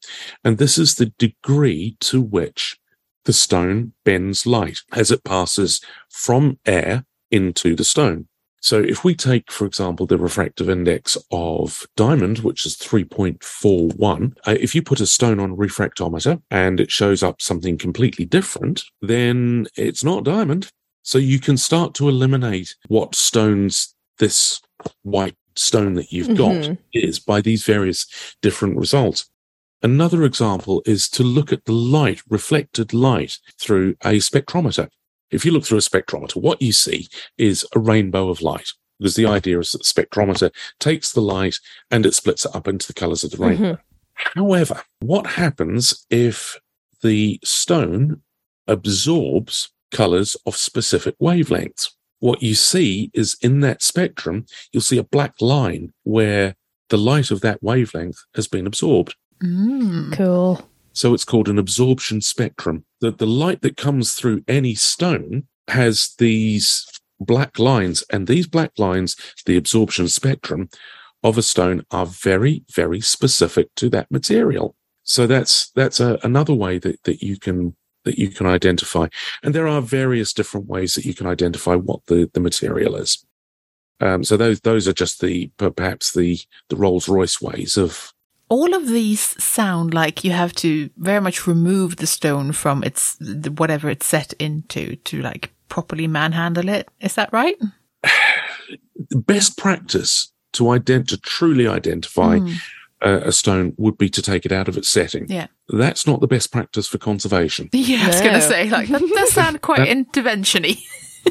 and this is the degree to which the stone bends light as it passes from air into the stone. So if we take, for example, the refractive index of diamond, which is 3.41, uh, if you put a stone on a refractometer and it shows up something completely different, then it's not diamond. So you can start to eliminate what stones this white stone that you've got Mhm. is by these various different results. Another example is to look at the light, reflected light through a spectrometer. If you look through a spectrometer, what you see is a rainbow of light. Because the idea is that the spectrometer takes the light and it splits it up into the colors of the rainbow. However, what happens if the stone absorbs colors of specific wavelengths? What you see is in that spectrum, you'll see a black line where the light of that wavelength has been absorbed. Mm. Cool. So it's called an absorption spectrum. That the light that comes through any stone has these black lines, and these black lines, the absorption spectrum of a stone, are very, very specific to that material. So that's that's a, another way that, that you can that you can identify. And there are various different ways that you can identify what the, the material is. Um, so those those are just the perhaps the the Rolls Royce ways of All of these sound like you have to very much remove the stone from its whatever it's set into to like properly manhandle it. Is that right? best practice to ident- to truly identify Mm. a, a stone would be to take it out of its setting. Yeah. That's not the best practice for conservation. Yeah, I was going to say like that does sound quite That- interventiony.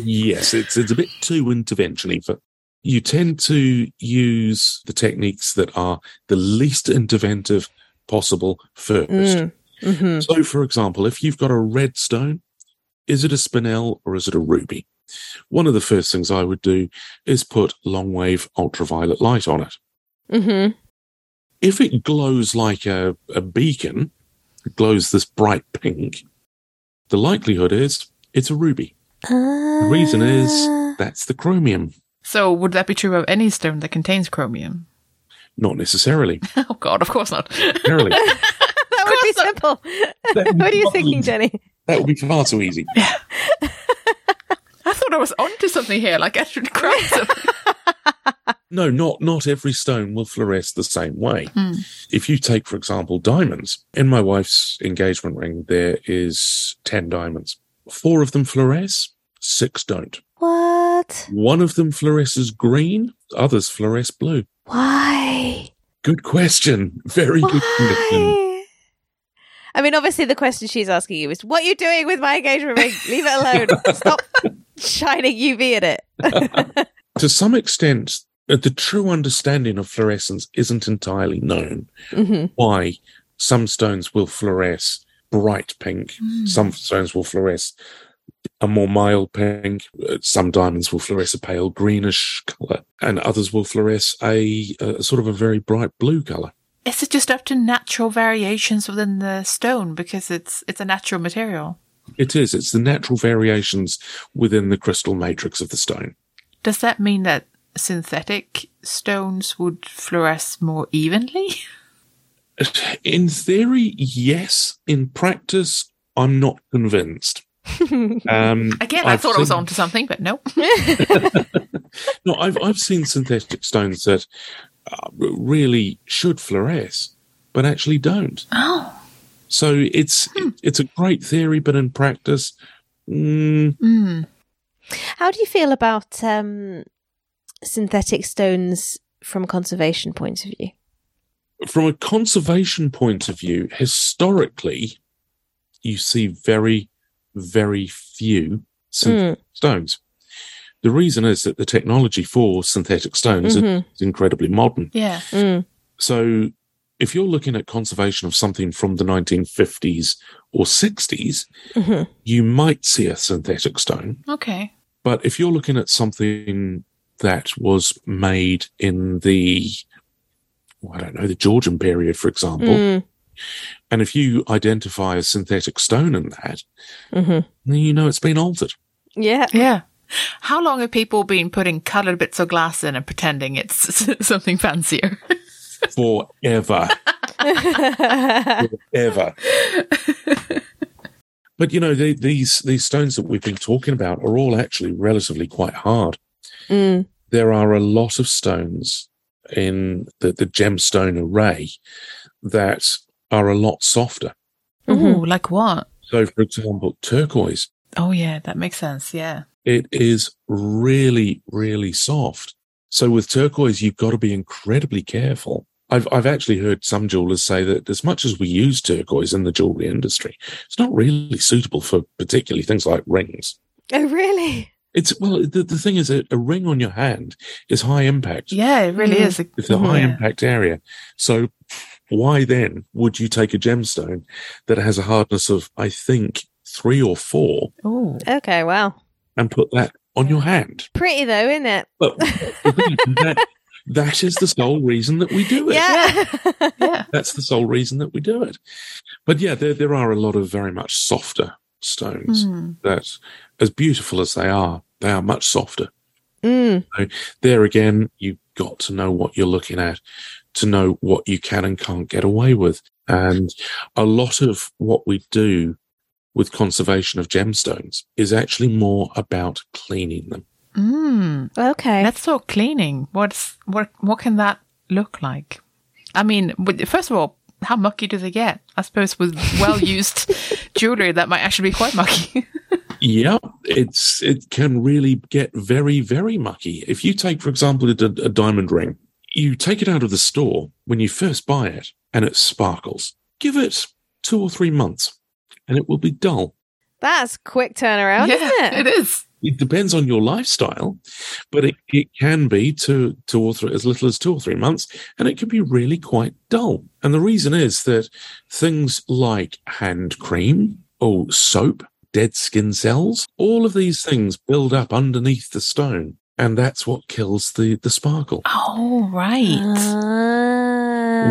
yes, it's it's a bit too interventiony for you tend to use the techniques that are the least interventive possible first. Mm. hmm So for example, if you've got a red stone, is it a spinel or is it a ruby? One of the first things I would do is put long wave ultraviolet light on it. hmm if it glows like a, a beacon, it glows this bright pink, the likelihood is it's a ruby. The reason is Ah. that's the chromium. So would that be true of any stone that contains chromium? Not necessarily. Oh God, of course not. Necessarily. that would be simple. That what are you be thinking. Jenny? that would be far too easy. I thought I was onto something here. Like I should crack something. No, not not every stone will fluoresce the same way. Hmm. If you take, for example, diamonds, in my wife's engagement ring, there is ten diamonds. Four of them fluoresce, six don't. What? One of them fluoresces green, others fluoresce blue. Why? Good question. Very good question. I mean, obviously, the question she's asking you is, "What are you doing with my engagement ring? Leave it alone. Stop shining UV at it." to some extent, the true understanding of fluorescence isn't entirely known. hmm Why some stones will fluoresce bright pink, some stones will fluoresce a more mild pink, uh, some diamonds will fluoresce a pale greenish color, and others will fluoresce a, a sort of a very bright blue color. Is it just up to natural variations within the stone because it's it's a natural material? It is. It's the natural variations within the crystal matrix of the stone. Does that mean that synthetic stones would fluoresce more evenly? In theory, yes. In practice, I'm not convinced. Um, Again, I I've thought I was onto something, but no. No, I've I've seen synthetic stones that uh, really should fluoresce, but actually don't. Oh. So it's it's a great theory, but in practice, mm, Mm. How do you feel about um, synthetic stones from a conservation point of view? from a conservation point of view, historically, you see very, very few synthetic stones. The reason is that the technology for synthetic stones Mhm. is incredibly modern. Yeah. Mm. So if you're looking at conservation of something from the 1950s or 60s, Mhm. you might see a synthetic stone. Okay. But if you're looking at something that was made in the, well, I don't know, the Georgian period, for example, Mm. and if you identify a synthetic stone in that, Mhm. then you know it's been altered. Yeah. Yeah. How long have people been putting colored bits of glass in and pretending it's something fancier? Forever. Forever. But you know, the, these these stones that we've been talking about are all actually relatively quite hard. Mm. there are a lot of stones in the, the gemstone array that are a lot softer. Ooh, like what? So, for example, turquoise, Oh, yeah, that makes sense. Yeah. it is really, really soft. So, with turquoise, you've got to be incredibly careful. I've, I've actually heard some jewelers say that as much as we use turquoise in the jewelry industry, it's not really suitable for particularly things like rings. Oh, really? It's well, the, the thing is, a, a ring on your hand is high impact. Yeah, it really Mm. is. It's a high Yeah. impact area. So why then would you take a gemstone that has a hardness of, I think, three or four Oh, Okay, wow. and put that on your hand? Pretty though, isn't it? But that, that is the sole reason that we do it. Yeah. yeah. That's the sole reason that we do it. But yeah, there, there are a lot of very much softer stones Hmm. that, as beautiful as they are, they are much softer. mm. there again, you've got to know what you're looking at to know what you can and can't get away with. And a lot of what we do with conservation of gemstones is actually more about cleaning them. Mm. Okay. Let's talk cleaning. What's what? What can that look like? I mean, with- first of all, how mucky do they get? I suppose with well-used jewelry, that might actually be quite mucky. Yeah, it's it can really get very very mucky. If you take, for example, a, a diamond ring, you take it out of the store when you first buy it, and it sparkles. Give it two or three months, and it will be dull. That's quick turnaround, isn't it? it is. It depends on your lifestyle, but it, it can be to two or three, as little as two or three months, and it can be really quite dull. And the reason is that things like hand cream or soap, dead skin cells, all of these things build up underneath the stone, and that's what kills the the sparkle. Oh, right. Ah.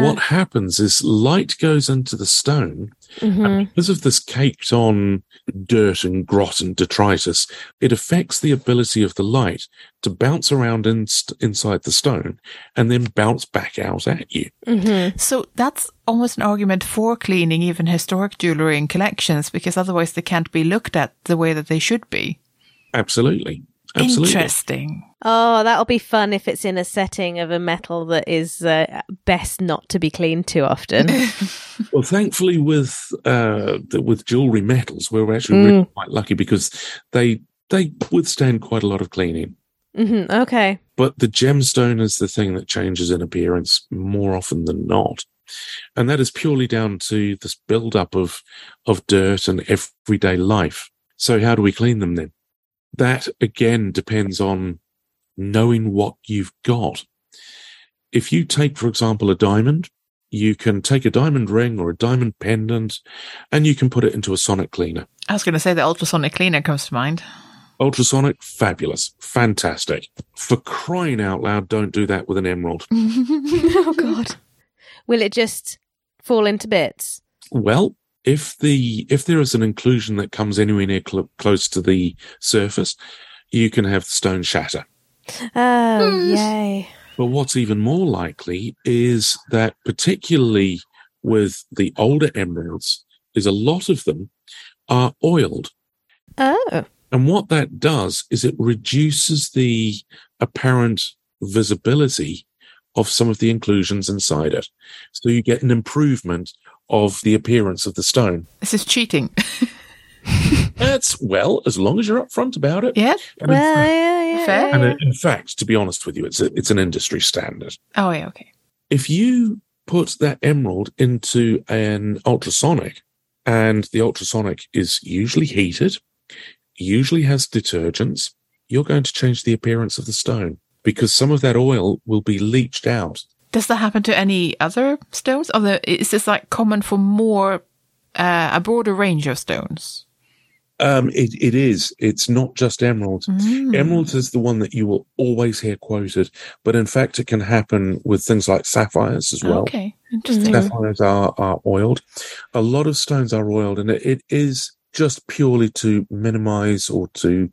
What happens is light goes into the stone, Mhm. and because of this caked on dirt and grot and detritus, it affects the ability of the light to bounce around in, inside the stone and then bounce back out at you. Mhm. So that's almost an argument for cleaning even historic jewelry and collections because otherwise they can't be looked at the way that they should be. Absolutely. Absolutely. Interesting. Oh, that'll be fun if it's in a setting of a metal that is uh, best not to be cleaned too often. Well, thankfully, with uh, the, with jewelry metals, we're actually Mm. really quite lucky because they they withstand quite a lot of cleaning. hmm Okay. But the gemstone is the thing that changes in appearance more often than not. And that is purely down to this build-up of, of dirt and everyday life. So how do we clean them then? That again depends on knowing what you've got. If you take, for example, a diamond, you can take a diamond ring or a diamond pendant and you can put it into a sonic cleaner. I was going to say the ultrasonic cleaner comes to mind. Ultrasonic, fabulous, fantastic. For crying out loud, don't do that with an emerald. oh God. Will it just fall into bits? Well, If the if there is an inclusion that comes anywhere near cl- close to the surface, you can have the stone shatter. Oh, Hmm. yay. But what's even more likely is that, particularly with the older emeralds, is a lot of them are oiled. Oh. And what that does is it reduces the apparent visibility of some of the inclusions inside it. So you get an improvement of the appearance of the stone. This is cheating. That's well, as long as you're upfront about it. yeah. And, in, Well, fact, yeah, yeah. Fair. and uh, in fact, to be honest with you, it's a, it's an industry standard. Oh, yeah. Okay. if you put that emerald into an ultrasonic and the ultrasonic is usually heated, usually has detergents, you're going to change the appearance of the stone because some of that oil will be leached out. Does that happen to any other stones? Or the, is this like common for more, uh, a broader range of stones? Um, it, it is. It's not just emerald. Mm. Emerald is the one that you will always hear quoted, but in fact, it can happen with things like sapphires as well. Okay. Interesting. sapphires are, are oiled. A lot of stones are oiled, and it, it is just purely to minimize or to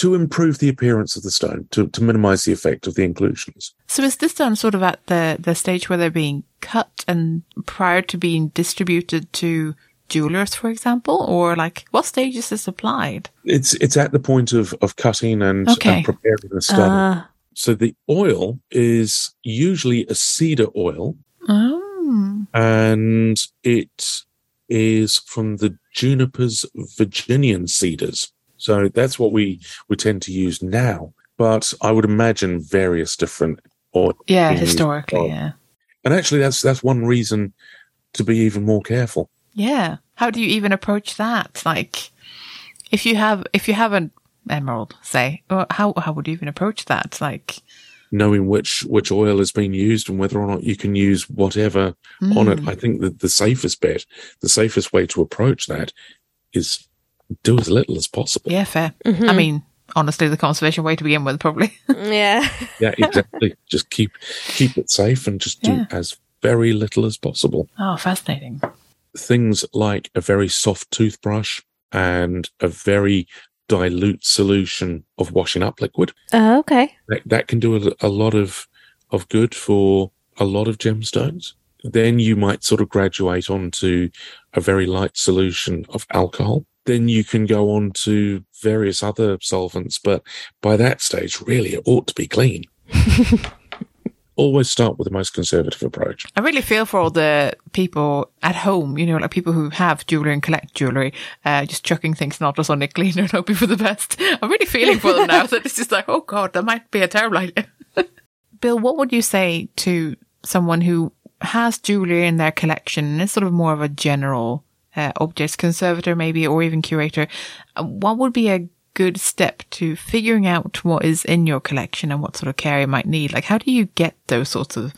to improve the appearance of the stone, to, to minimize the effect of the inclusions. So is this done sort of at the, the stage where they're being cut and prior to being distributed to jewelers, for example? Or like what stage is this applied? It's it's at the point of, of cutting and, Okay. and preparing the stone. Ah. so the oil is usually a cedar oil, Oh. and it is from the Juniperus virginiana cedars. So that's what we, we tend to use now. But I would imagine various different oil. Yeah, historically, yeah. And actually, that's that's one reason to be even more careful. Yeah. How do you even approach that? Like, if you have if you have an emerald, say, how how would you even approach that? Like, Knowing which which oil has been used and whether or not you can use whatever on it, mm, I think that the safest bet, the safest way to approach that, is do as little as possible. yeah, fair. Mhm. I mean, honestly, the conservation way to begin with, probably. yeah. Yeah, exactly. just keep keep it safe and just do Yeah. as very little as possible. oh, fascinating. things like a very soft toothbrush and a very dilute solution of washing up liquid. Oh, okay. That, that can do a, a lot of, of good for a lot of gemstones. Then you might sort of graduate onto a very light solution of alcohol. Then you can go on to various other solvents, but by that stage, really, it ought to be clean. Always start with the most conservative approach. I really feel for all the people at home, you know, like people who have jewelry and collect jewelry, uh, just chucking things in ultrasonic cleaner and hoping for the best. I'm really feeling for them now that it's just like, oh God, that might be a terrible idea. Bill, what would you say to someone who has jewelry in their collection and is sort of more of a general uh, objects conservator, maybe, or even curator? Uh, What would be a good step to figuring out what is in your collection and what sort of care you might need? Like, how do you get those sorts of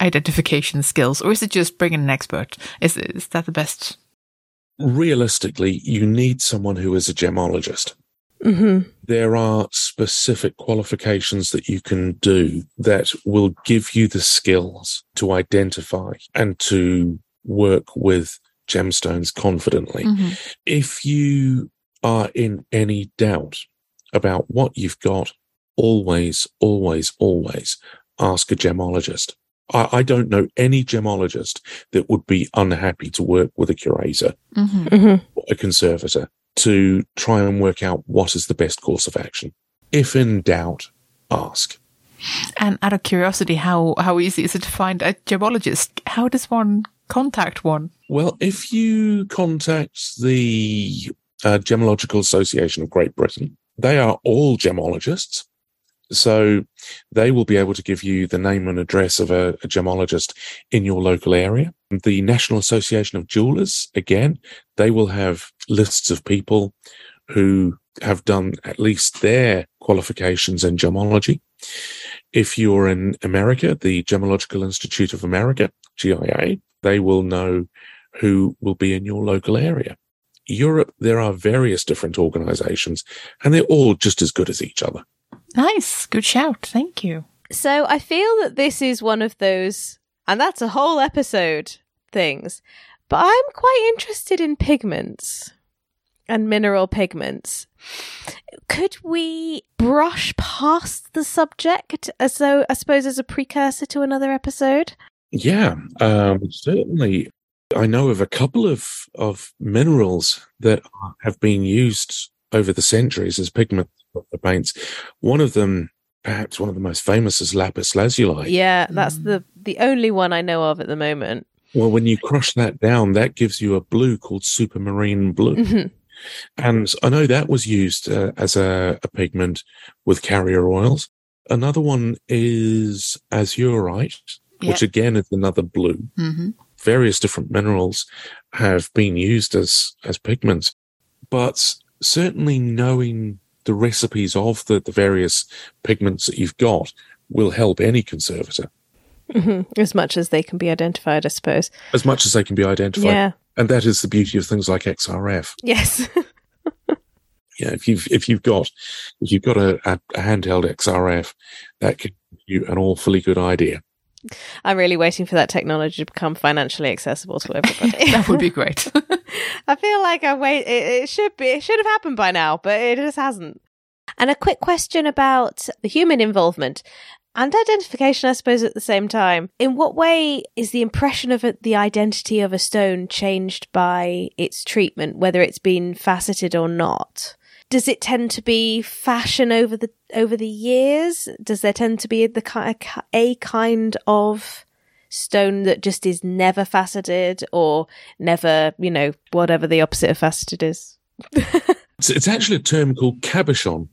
identification skills, or is it just bringing an expert? Is is that the best? Realistically, you need someone who is a gemologist. hmm there are specific qualifications that you can do that will give you the skills to identify and to work with gemstones confidently. Mhm. If you are in any doubt about what you've got, always, always, always ask a gemologist. I, I don't know any gemologist that would be unhappy to work with a curator Mhm. hmm a conservator to try and work out what is the best course of action. If in doubt, ask. And out of curiosity, how how easy is it to find a gemologist? How does one contact one? Well, if you contact the uh, Gemmological Association of Great Britain, they are all gemologists. So they will be able to give you the name and address of a, a gemologist in your local area. The National Association of Jewelers, again, they will have lists of people who have done at least their qualifications in gemology. If you're in America, the Gemological Institute of America, GIA, they will know who will be in your local area. Europe, there are various different organizations and they're all just as good as each other. Nice, good shout. Thank you. So I feel that this is one of those, and that's a whole episode things. But I'm quite interested in pigments and mineral pigments. Could we brush past the subject as though, I suppose, as a precursor to another episode? Yeah, um, certainly. I know of a couple of, of minerals that have been used over the centuries as pigment for the paints. One of them, perhaps one of the most famous, is lapis lazuli. Yeah, that's Mm. the the only one I know of at the moment. Well, when you crush that down, that gives you a blue called supermarine blue. Mhm. And I know that was used uh, as a, a pigment with carrier oils. Another one is azurite, which again is another blue. hmm Various different minerals have been used as, as pigments, but certainly knowing the recipes of the, the various pigments that you've got will help any conservator Mhm. as much as they can be identified, I suppose. as much as they can be identified. Yeah. And that is the beauty of things like XRF. Yes. Yeah, if you've if you've got if you've got a, a, a handheld XRF, that can give you an awfully good idea. I'm really waiting for that technology to become financially accessible to everybody. That would be great. I feel like I wait. It, it should be. It should have happened by now, but it just hasn't. And a quick question about the human involvement and identification, I suppose, at the same time. In what way is the impression of the identity of a stone changed by its treatment, whether it's been faceted or not? Does it tend to be fashion over the over the years? Does there tend to be the a kind of stone that just is never faceted or never, you know, whatever the opposite of faceted is? It's actually a term called cabochon.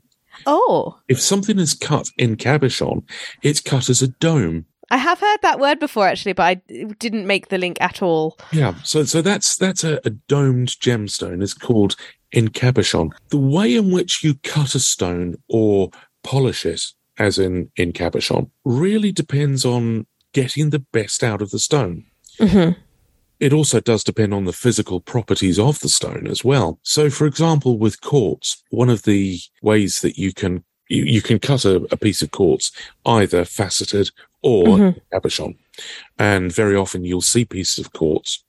Oh, If something is cut in cabochon, it's cut as a dome. I have heard that word before actually, but I didn't make the link at all. Yeah, so so that's that's a, a domed gemstone. It's called in cabochon. The way in which you cut a stone or polish it, as in in cabochon, really depends on getting the best out of the stone. Mm-hmm. It also does depend on the physical properties of the stone as well. So, for example, with quartz, one of the ways that you can you, you can cut a, a piece of quartz either faceted or Mhm. cabochon, and very often you'll see pieces of quartz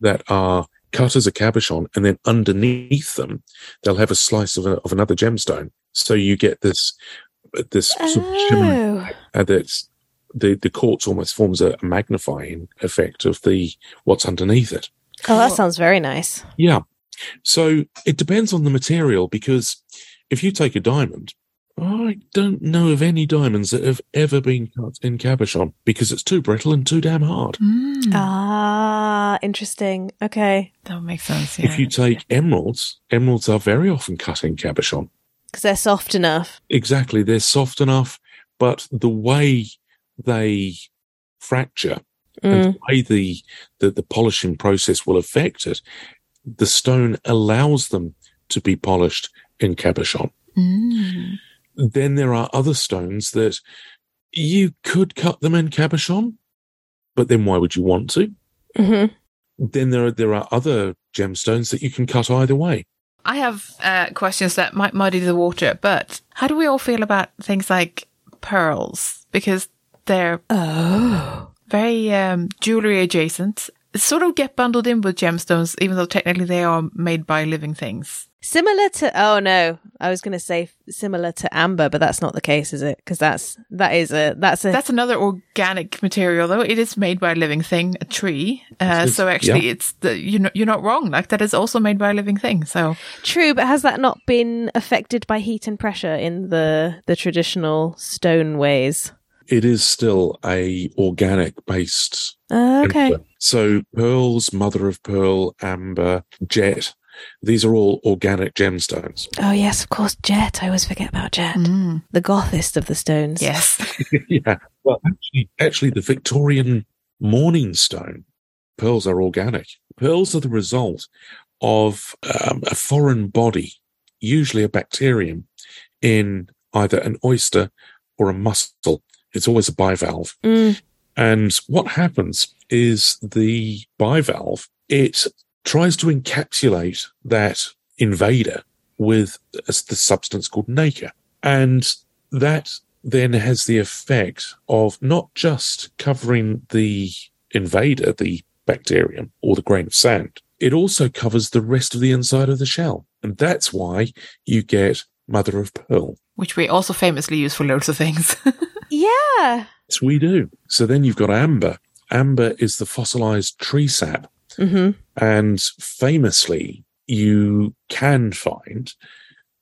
that are cut as a cabochon, and then underneath them they'll have a slice of, a, of another gemstone. So you get this this sort of Oh, and that's the the quartz almost forms a, a magnifying effect of the what's underneath it. oh, that sounds very nice. Yeah. So it depends on the material because if you take a diamond, I don't know of any diamonds that have ever been cut in cabochon because it's too brittle and too damn hard. Mm, Ah, interesting. Okay, that would make sense. Yeah. If you take emeralds, emeralds are very often cut in cabochon. because they're soft enough. Exactly, they're soft enough, but the way they fracture and Mm. the way the, the the polishing process will affect it, the stone allows them to be polished in cabochon. Mm. Then there are other stones that you could cut them in cabochon, but then why would you want to? hmm Then there are there are other gemstones that you can cut either way. I have uh, questions that might muddy the water, but how do we all feel about things like pearls? Because they're Oh, very um, jewelry adjacent, sort of get bundled in with gemstones, even though technically they are made by living things. similar to. Oh no, I was going to say similar to amber, but that's not the case, is it? Because that's that is a that's a That's another organic material, though. It is made by a living thing, a tree. Uh, so actually, yeah. it's the, you're not, you're not wrong. Like that is also made by a living thing. So true. But has that not been affected by heat and pressure in the the traditional stone ways? It is still a organic based Uh, okay. Amber. So pearls, mother of pearl, amber, jet, these are all organic gemstones. Oh yes, of course, jet. I always forget about jet. mm, The gothest of the stones. yes, yeah. Well, actually, actually, the Victorian mourning stone pearls are organic. Pearls are the result of um, a foreign body, usually a bacterium, in either an oyster or a mussel. It's always a bivalve. Mm. And what happens is the bivalve, it tries to encapsulate that invader with the substance called nacre. And that then has the effect of not just covering the invader, the bacterium or the grain of sand. It also covers the rest of the inside of the shell. And that's why you get mother of pearl. Which we also famously use for loads of things. Yeah. Yes, we do. So then you've got amber. Amber is the fossilized tree sap. hmm And famously, you can find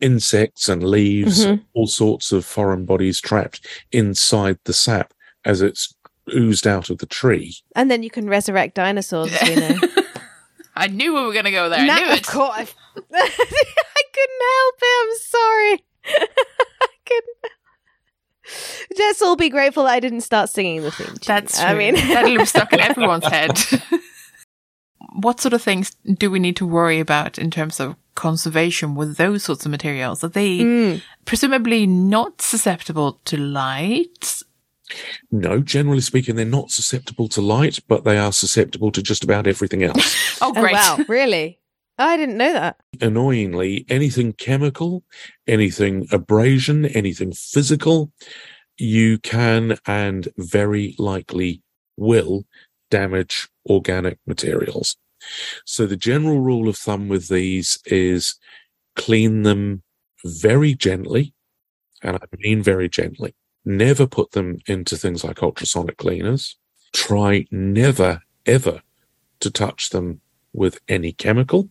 insects and leaves, Mhm. all sorts of foreign bodies trapped inside the sap as it's oozed out of the tree. And then you can resurrect dinosaurs, you know. I knew we were going to go there. I No, knew of course. I couldn't help it. I'm sorry. I couldn't. Let's all be grateful that I didn't start singing the theme. tune. That's true. I mean, that'll be stuck in everyone's head. what sort of things do we need to worry about in terms of conservation with those sorts of materials? Are they Mm. presumably not susceptible to light? No, generally speaking, they're not susceptible to light, but they are susceptible to just about everything else. Oh, Oh wow, really? Oh, I didn't know that. Annoyingly, anything chemical, anything abrasion, anything physical, you can and very likely will damage organic materials. So the general rule of thumb with these is clean them very gently. And I mean very gently. Never put them into things like ultrasonic cleaners. Try never, ever to touch them with any chemical.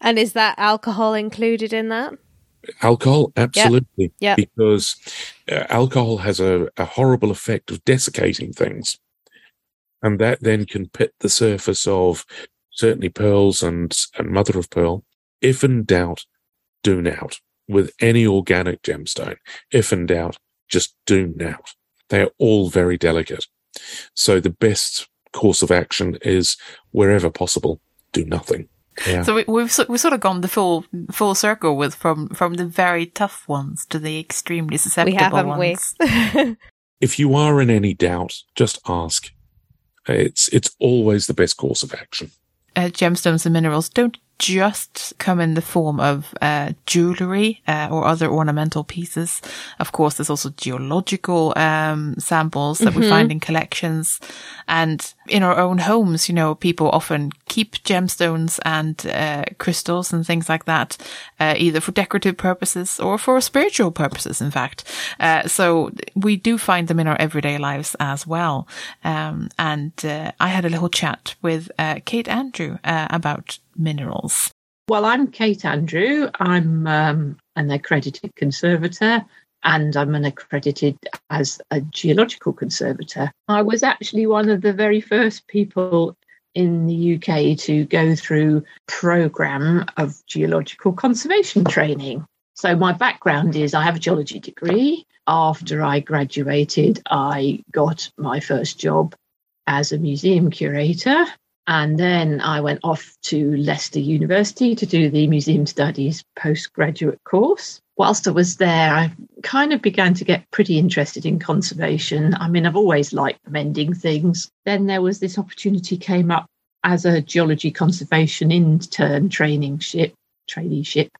And is that alcohol included in that? Alcohol, absolutely. Yep. Because uh, alcohol has a, a horrible effect of desiccating things. And that then can pit the surface of certainly pearls and, and mother of pearl. If in doubt, do not with any organic gemstone. If in doubt, just do not. They are all very delicate. So the best course of action is wherever possible, do nothing. Yeah. So we, we've we've sort of gone the full full circle with from from the very tough ones to the extremely We susceptible have, haven't ones. we? if you are in any doubt, just ask. It's it's always the best course of action. uh, gemstones and minerals don't just come in the form of uh, jewelry uh, or other ornamental pieces. Of course, there's also geological um, samples that we find in collections, and in our own homes. You know, people often keep gemstones and uh, crystals and things like that, uh, either for decorative purposes or for spiritual purposes. In fact, uh, so we do find them in our everyday lives as well. Um, and uh, I had a little chat with uh, Kate Andrew uh, about minerals. Well, I'm Kate Andrew. I'm um, an accredited conservator and I'm an accredited as a geological conservator. I was actually one of the very first people in the UK to go through program of geological conservation training. So my background is I have a geology degree. After I graduated, I got my first job as a museum curator and then I went off to Leicester University to do the Museum Studies postgraduate course. Whilst I was there, I kind of began to get pretty interested in conservation. I mean, I've always liked mending things. Then there was this opportunity came up as a geology conservation intern training ship, traineeship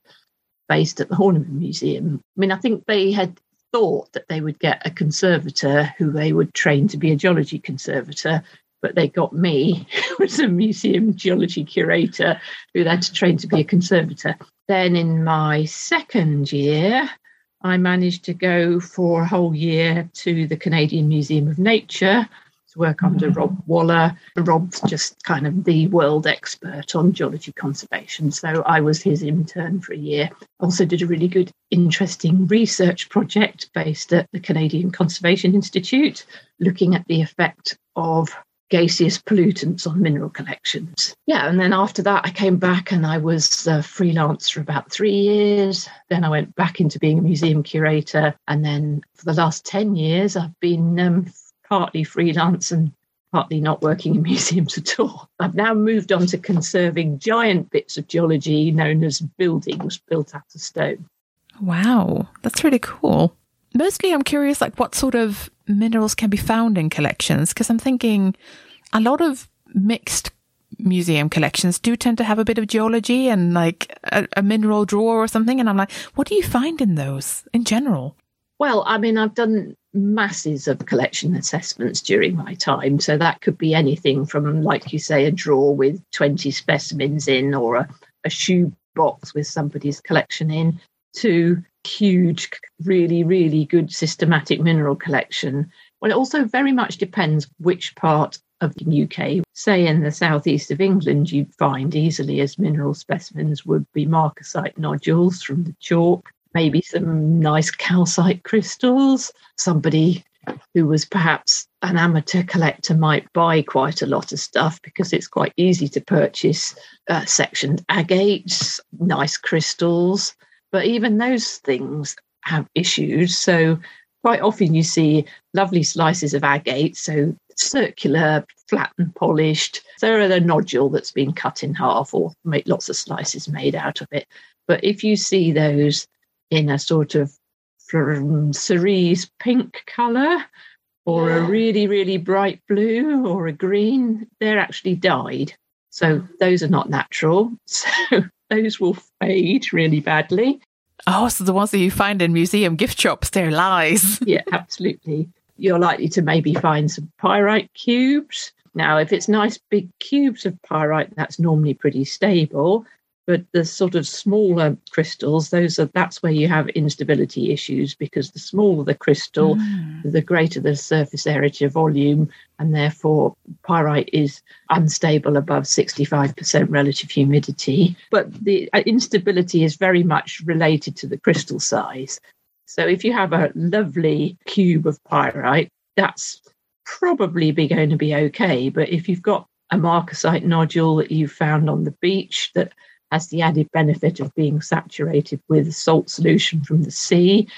based at the Horniman Museum. I mean, I think they had thought that they would get a conservator who they would train to be a geology conservator but they got me, who was a museum geology curator who had to train to be a conservator. Then in my second year, I managed to go for a whole year to the Canadian Museum of Nature to work hmm. under Rob Waller. Rob's just kind of the world expert on geology conservation. So I was his intern for a year. Also did a really good, interesting research project based at the Canadian Conservation Institute, looking at the effect of gaseous pollutants on mineral collections. Yeah, and then after that, I came back and I was uh, freelance for about three years. Then I went back into being a museum curator. And then for the last 10 years, I've been um, partly freelance and partly not working in museums at all. I've now moved on to conserving giant bits of geology known as buildings built out of stone. Wow, that's really cool. Mostly, I'm curious, like what sort of minerals can be found in collections? Because I'm thinking a lot of mixed museum collections do tend to have a bit of geology and like a, a mineral drawer or something. And I'm like, what do you find in those in general? Well, I mean, I've done masses of collection assessments during my time. So that could be anything from, like you say, a drawer with 20 specimens in or a, a shoe box with somebody's collection in to huge, really, really good systematic mineral collection. Well, it also very much depends which part of the UK. Say in the southeast of England, you'd find easily as mineral specimens would be marcasite nodules from the chalk, maybe some nice calcite crystals. Somebody who was perhaps an amateur collector might buy quite a lot of stuff because it's quite easy to purchase uh, sectioned agates, nice crystals. But even those things have issues. So quite often you see lovely slices of agate, so circular, flat and polished. So a nodule that's been cut in half or make lots of slices made out of it. But if you see those in a sort of cerise pink colour or yeah. a really, really bright blue or a green, they're actually dyed. So those are not natural. So those will fade really badly. Oh, so the ones that you find in museum gift shops, they're lies. yeah, absolutely. You're likely to maybe find some pyrite cubes. Now, if it's nice big cubes of pyrite, that's normally pretty stable but the sort of smaller crystals those are that's where you have instability issues because the smaller the crystal mm. the greater the surface area to volume and therefore pyrite is unstable above 65% relative humidity. But the uh, instability is very much related to the crystal size. So if you have a lovely cube of pyrite that's probably be going to be okay. But if you've got a marcasite nodule that you found on the beach that has the added benefit of being saturated with salt solution from the sea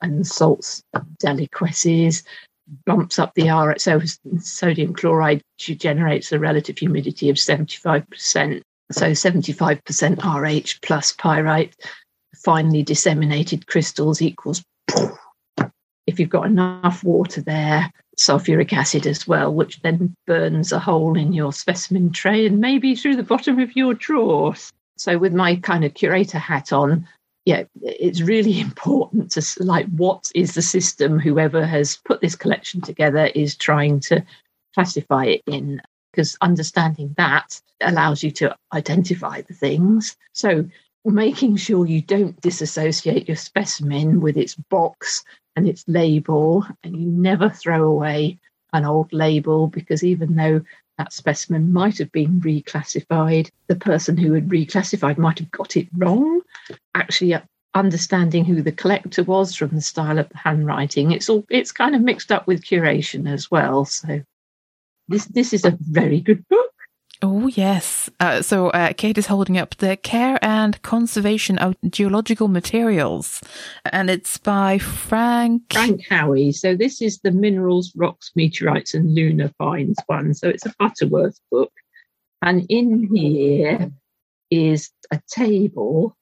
and salts deliquesces bumps up the R. So sodium chloride generates a relative humidity of 75%. So 75% RH plus pyrite, finely disseminated crystals equals. If you've got enough water there, sulfuric acid as well, which then burns a hole in your specimen tray and maybe through the bottom of your drawer. So with my kind of curator hat on, yeah, it's really important to like what is the system whoever has put this collection together is trying to classify it in because understanding that allows you to identify the things. So making sure you don't disassociate your specimen with its box and its label and you never throw away an old label because even though that specimen might have been reclassified. The person who had reclassified might have got it wrong. Actually, uh, understanding who the collector was from the style of the handwriting, it's all it's kind of mixed up with curation as well. So this this is a very good book. Oh, yes. Uh, so uh, Kate is holding up the Care and Conservation of Geological Materials, and it's by Frank. Frank Howie. So this is the Minerals, Rocks, Meteorites, and Lunar Finds one. So it's a Butterworth book. And in here is a table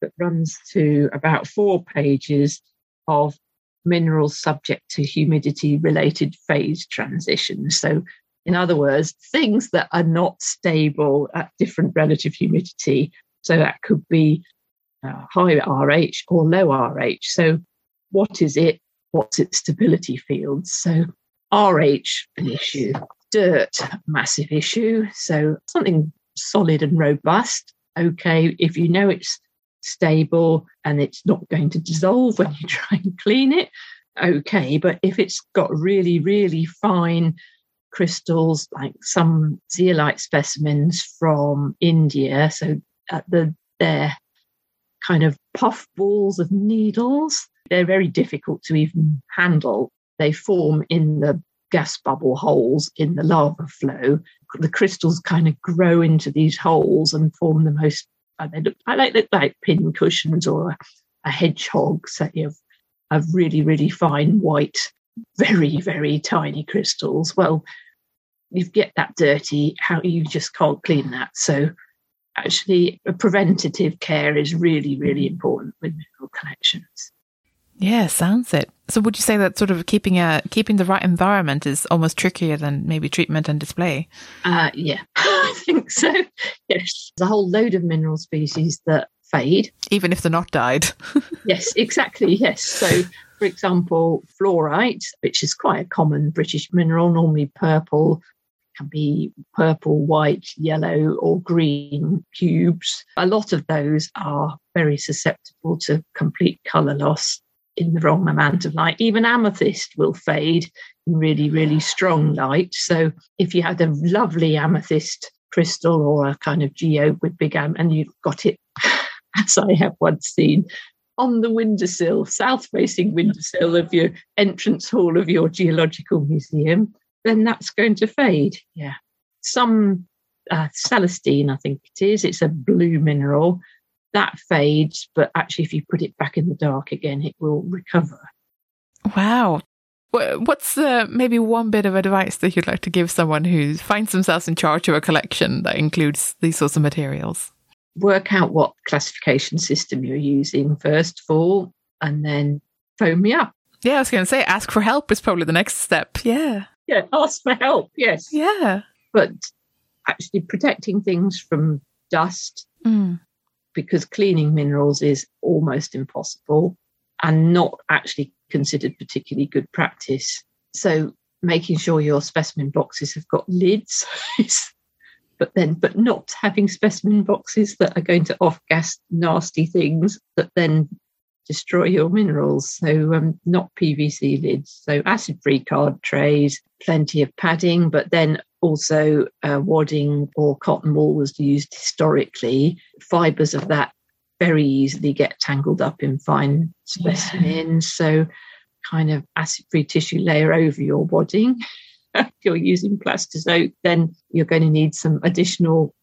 that runs to about four pages of minerals subject to humidity related phase transitions. So in other words, things that are not stable at different relative humidity. So that could be uh, high RH or low RH. So, what is it? What's its stability field? So, RH, an issue. Dirt, massive issue. So, something solid and robust. Okay, if you know it's stable and it's not going to dissolve when you try and clean it, okay. But if it's got really, really fine crystals, like some zeolite specimens from India. So at the they're kind of puff balls of needles. They're very difficult to even handle. They form in the gas bubble holes in the lava flow. The crystals kind of grow into these holes and form the most. Uh, they look, I like look like pin cushions or a, a hedgehog, say of of really really fine white very, very tiny crystals. Well, you get that dirty, how you just can't clean that. So actually preventative care is really, really important with mineral collections. Yeah, sounds it. So would you say that sort of keeping a keeping the right environment is almost trickier than maybe treatment and display? Uh yeah, I think so. Yes. There's a whole load of mineral species that fade. Even if they're not dyed. yes, exactly. Yes. So for example, fluorite, which is quite a common British mineral, normally purple, can be purple, white, yellow, or green cubes. A lot of those are very susceptible to complete colour loss in the wrong amount of light. Even amethyst will fade in really, really strong light. So if you had a lovely amethyst crystal or a kind of geode with big am and you've got it, as I have once seen, on the windowsill, south facing windowsill of your entrance hall of your geological museum, then that's going to fade. Yeah. Some uh, celestine, I think it is, it's a blue mineral that fades, but actually, if you put it back in the dark again, it will recover. Wow. What's uh, maybe one bit of advice that you'd like to give someone who finds themselves in charge of a collection that includes these sorts of materials? Work out what classification system you're using first of all, and then phone me up. Yeah, I was going to say, ask for help is probably the next step. Yeah. Yeah, ask for help. Yes. Yeah. But actually, protecting things from dust, mm because cleaning minerals is almost impossible and not actually considered particularly good practice. So making sure your specimen boxes have got lids but then but not having specimen boxes that are going to off gas nasty things that then destroy your minerals so um, not pvc lids so acid free card trays plenty of padding but then also uh, wadding or cotton wool was used historically. Fibers of that very easily get tangled up in fine specimens. Yeah. So, kind of acid free tissue layer over your wadding. if you're using Plastazote, then you're going to need some additional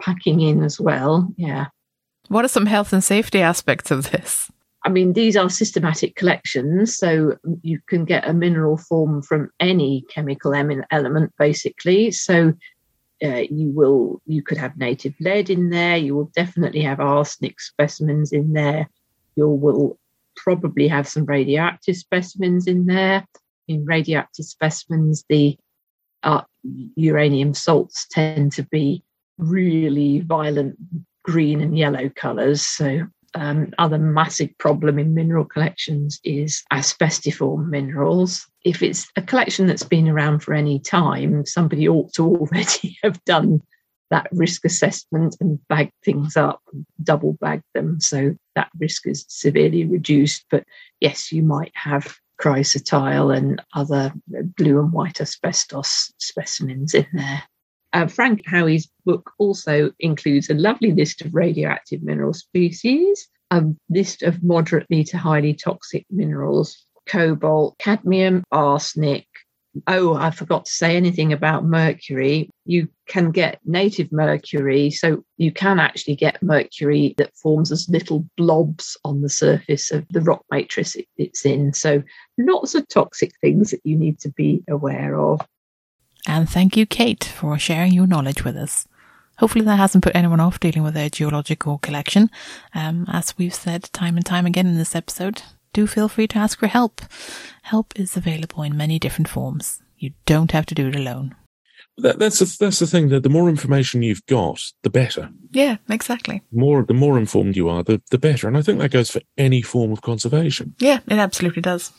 packing in as well. Yeah. What are some health and safety aspects of this? I mean, these are systematic collections, so you can get a mineral form from any chemical element, basically. So uh, you will, you could have native lead in there. You will definitely have arsenic specimens in there. You will probably have some radioactive specimens in there. In radioactive specimens, the uh, uranium salts tend to be really violent green and yellow colours. So um, other massive problem in mineral collections is asbestiform minerals. If it's a collection that's been around for any time, somebody ought to already have done that risk assessment and bag things up, double bag them. So that risk is severely reduced. But yes, you might have chrysotile and other blue and white asbestos specimens in there. Uh, Frank Howie's book also includes a lovely list of radioactive mineral species, a list of moderately to highly toxic minerals, cobalt, cadmium, arsenic. Oh, I forgot to say anything about mercury. You can get native mercury, so you can actually get mercury that forms as little blobs on the surface of the rock matrix it's in. So, lots of toxic things that you need to be aware of. And thank you, Kate, for sharing your knowledge with us. Hopefully, that hasn't put anyone off dealing with their geological collection. Um, as we've said time and time again in this episode, do feel free to ask for help. Help is available in many different forms. You don't have to do it alone. That, that's the, that's the thing. That the more information you've got, the better. Yeah, exactly. More the more informed you are, the the better. And I think that goes for any form of conservation. Yeah, it absolutely does.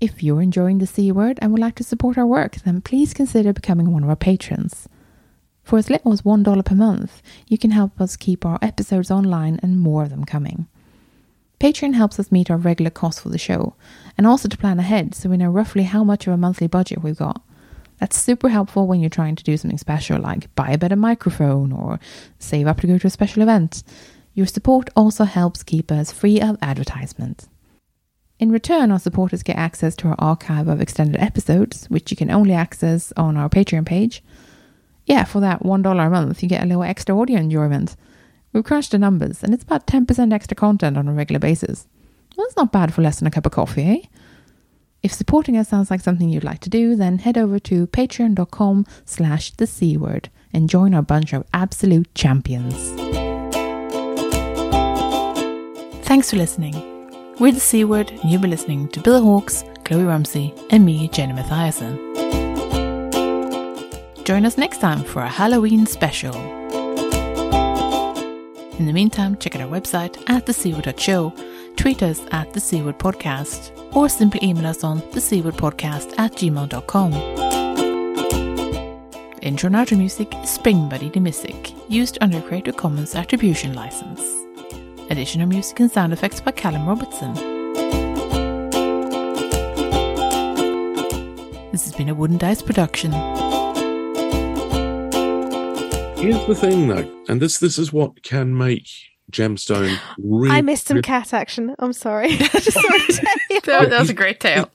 If you're enjoying the C word and would like to support our work, then please consider becoming one of our patrons. For as little as $1 per month, you can help us keep our episodes online and more of them coming. Patreon helps us meet our regular costs for the show and also to plan ahead so we know roughly how much of a monthly budget we've got. That's super helpful when you're trying to do something special like buy a better microphone or save up to go to a special event. Your support also helps keep us free of advertisements. In return, our supporters get access to our archive of extended episodes, which you can only access on our Patreon page. Yeah, for that $1 a month, you get a little extra audio enjoyment. We've crunched the numbers, and it's about 10% extra content on a regular basis. Well, that's not bad for less than a cup of coffee, eh? If supporting us sounds like something you'd like to do, then head over to patreon.com slash the C word and join our bunch of absolute champions. Thanks for listening. We're the C Word, and you've been listening to Bill Hawkes, Chloe Rumsey, and me, Jenny Mathiasen. Join us next time for a Halloween special. In the meantime, check out our website at thecword.show, tweet us at the Podcast, or simply email us on thecwordpodcast at gmail.com. Intro and outro music is Spring Buddy the used under a Creative Commons Attribution License. Additional music and sound effects by Callum Robertson. This has been a Wooden Dice production. Here's the thing, though, and this this is what can make Gemstone really. I missed some cat action. I'm sorry. Just sorry to. That, that was a great tale.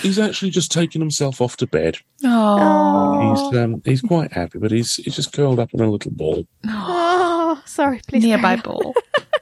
He's actually just taken himself off to bed. Oh, He's um, he's quite happy, but he's he's just curled up in a little ball. Oh, sorry. Please. nearby carry on. ball.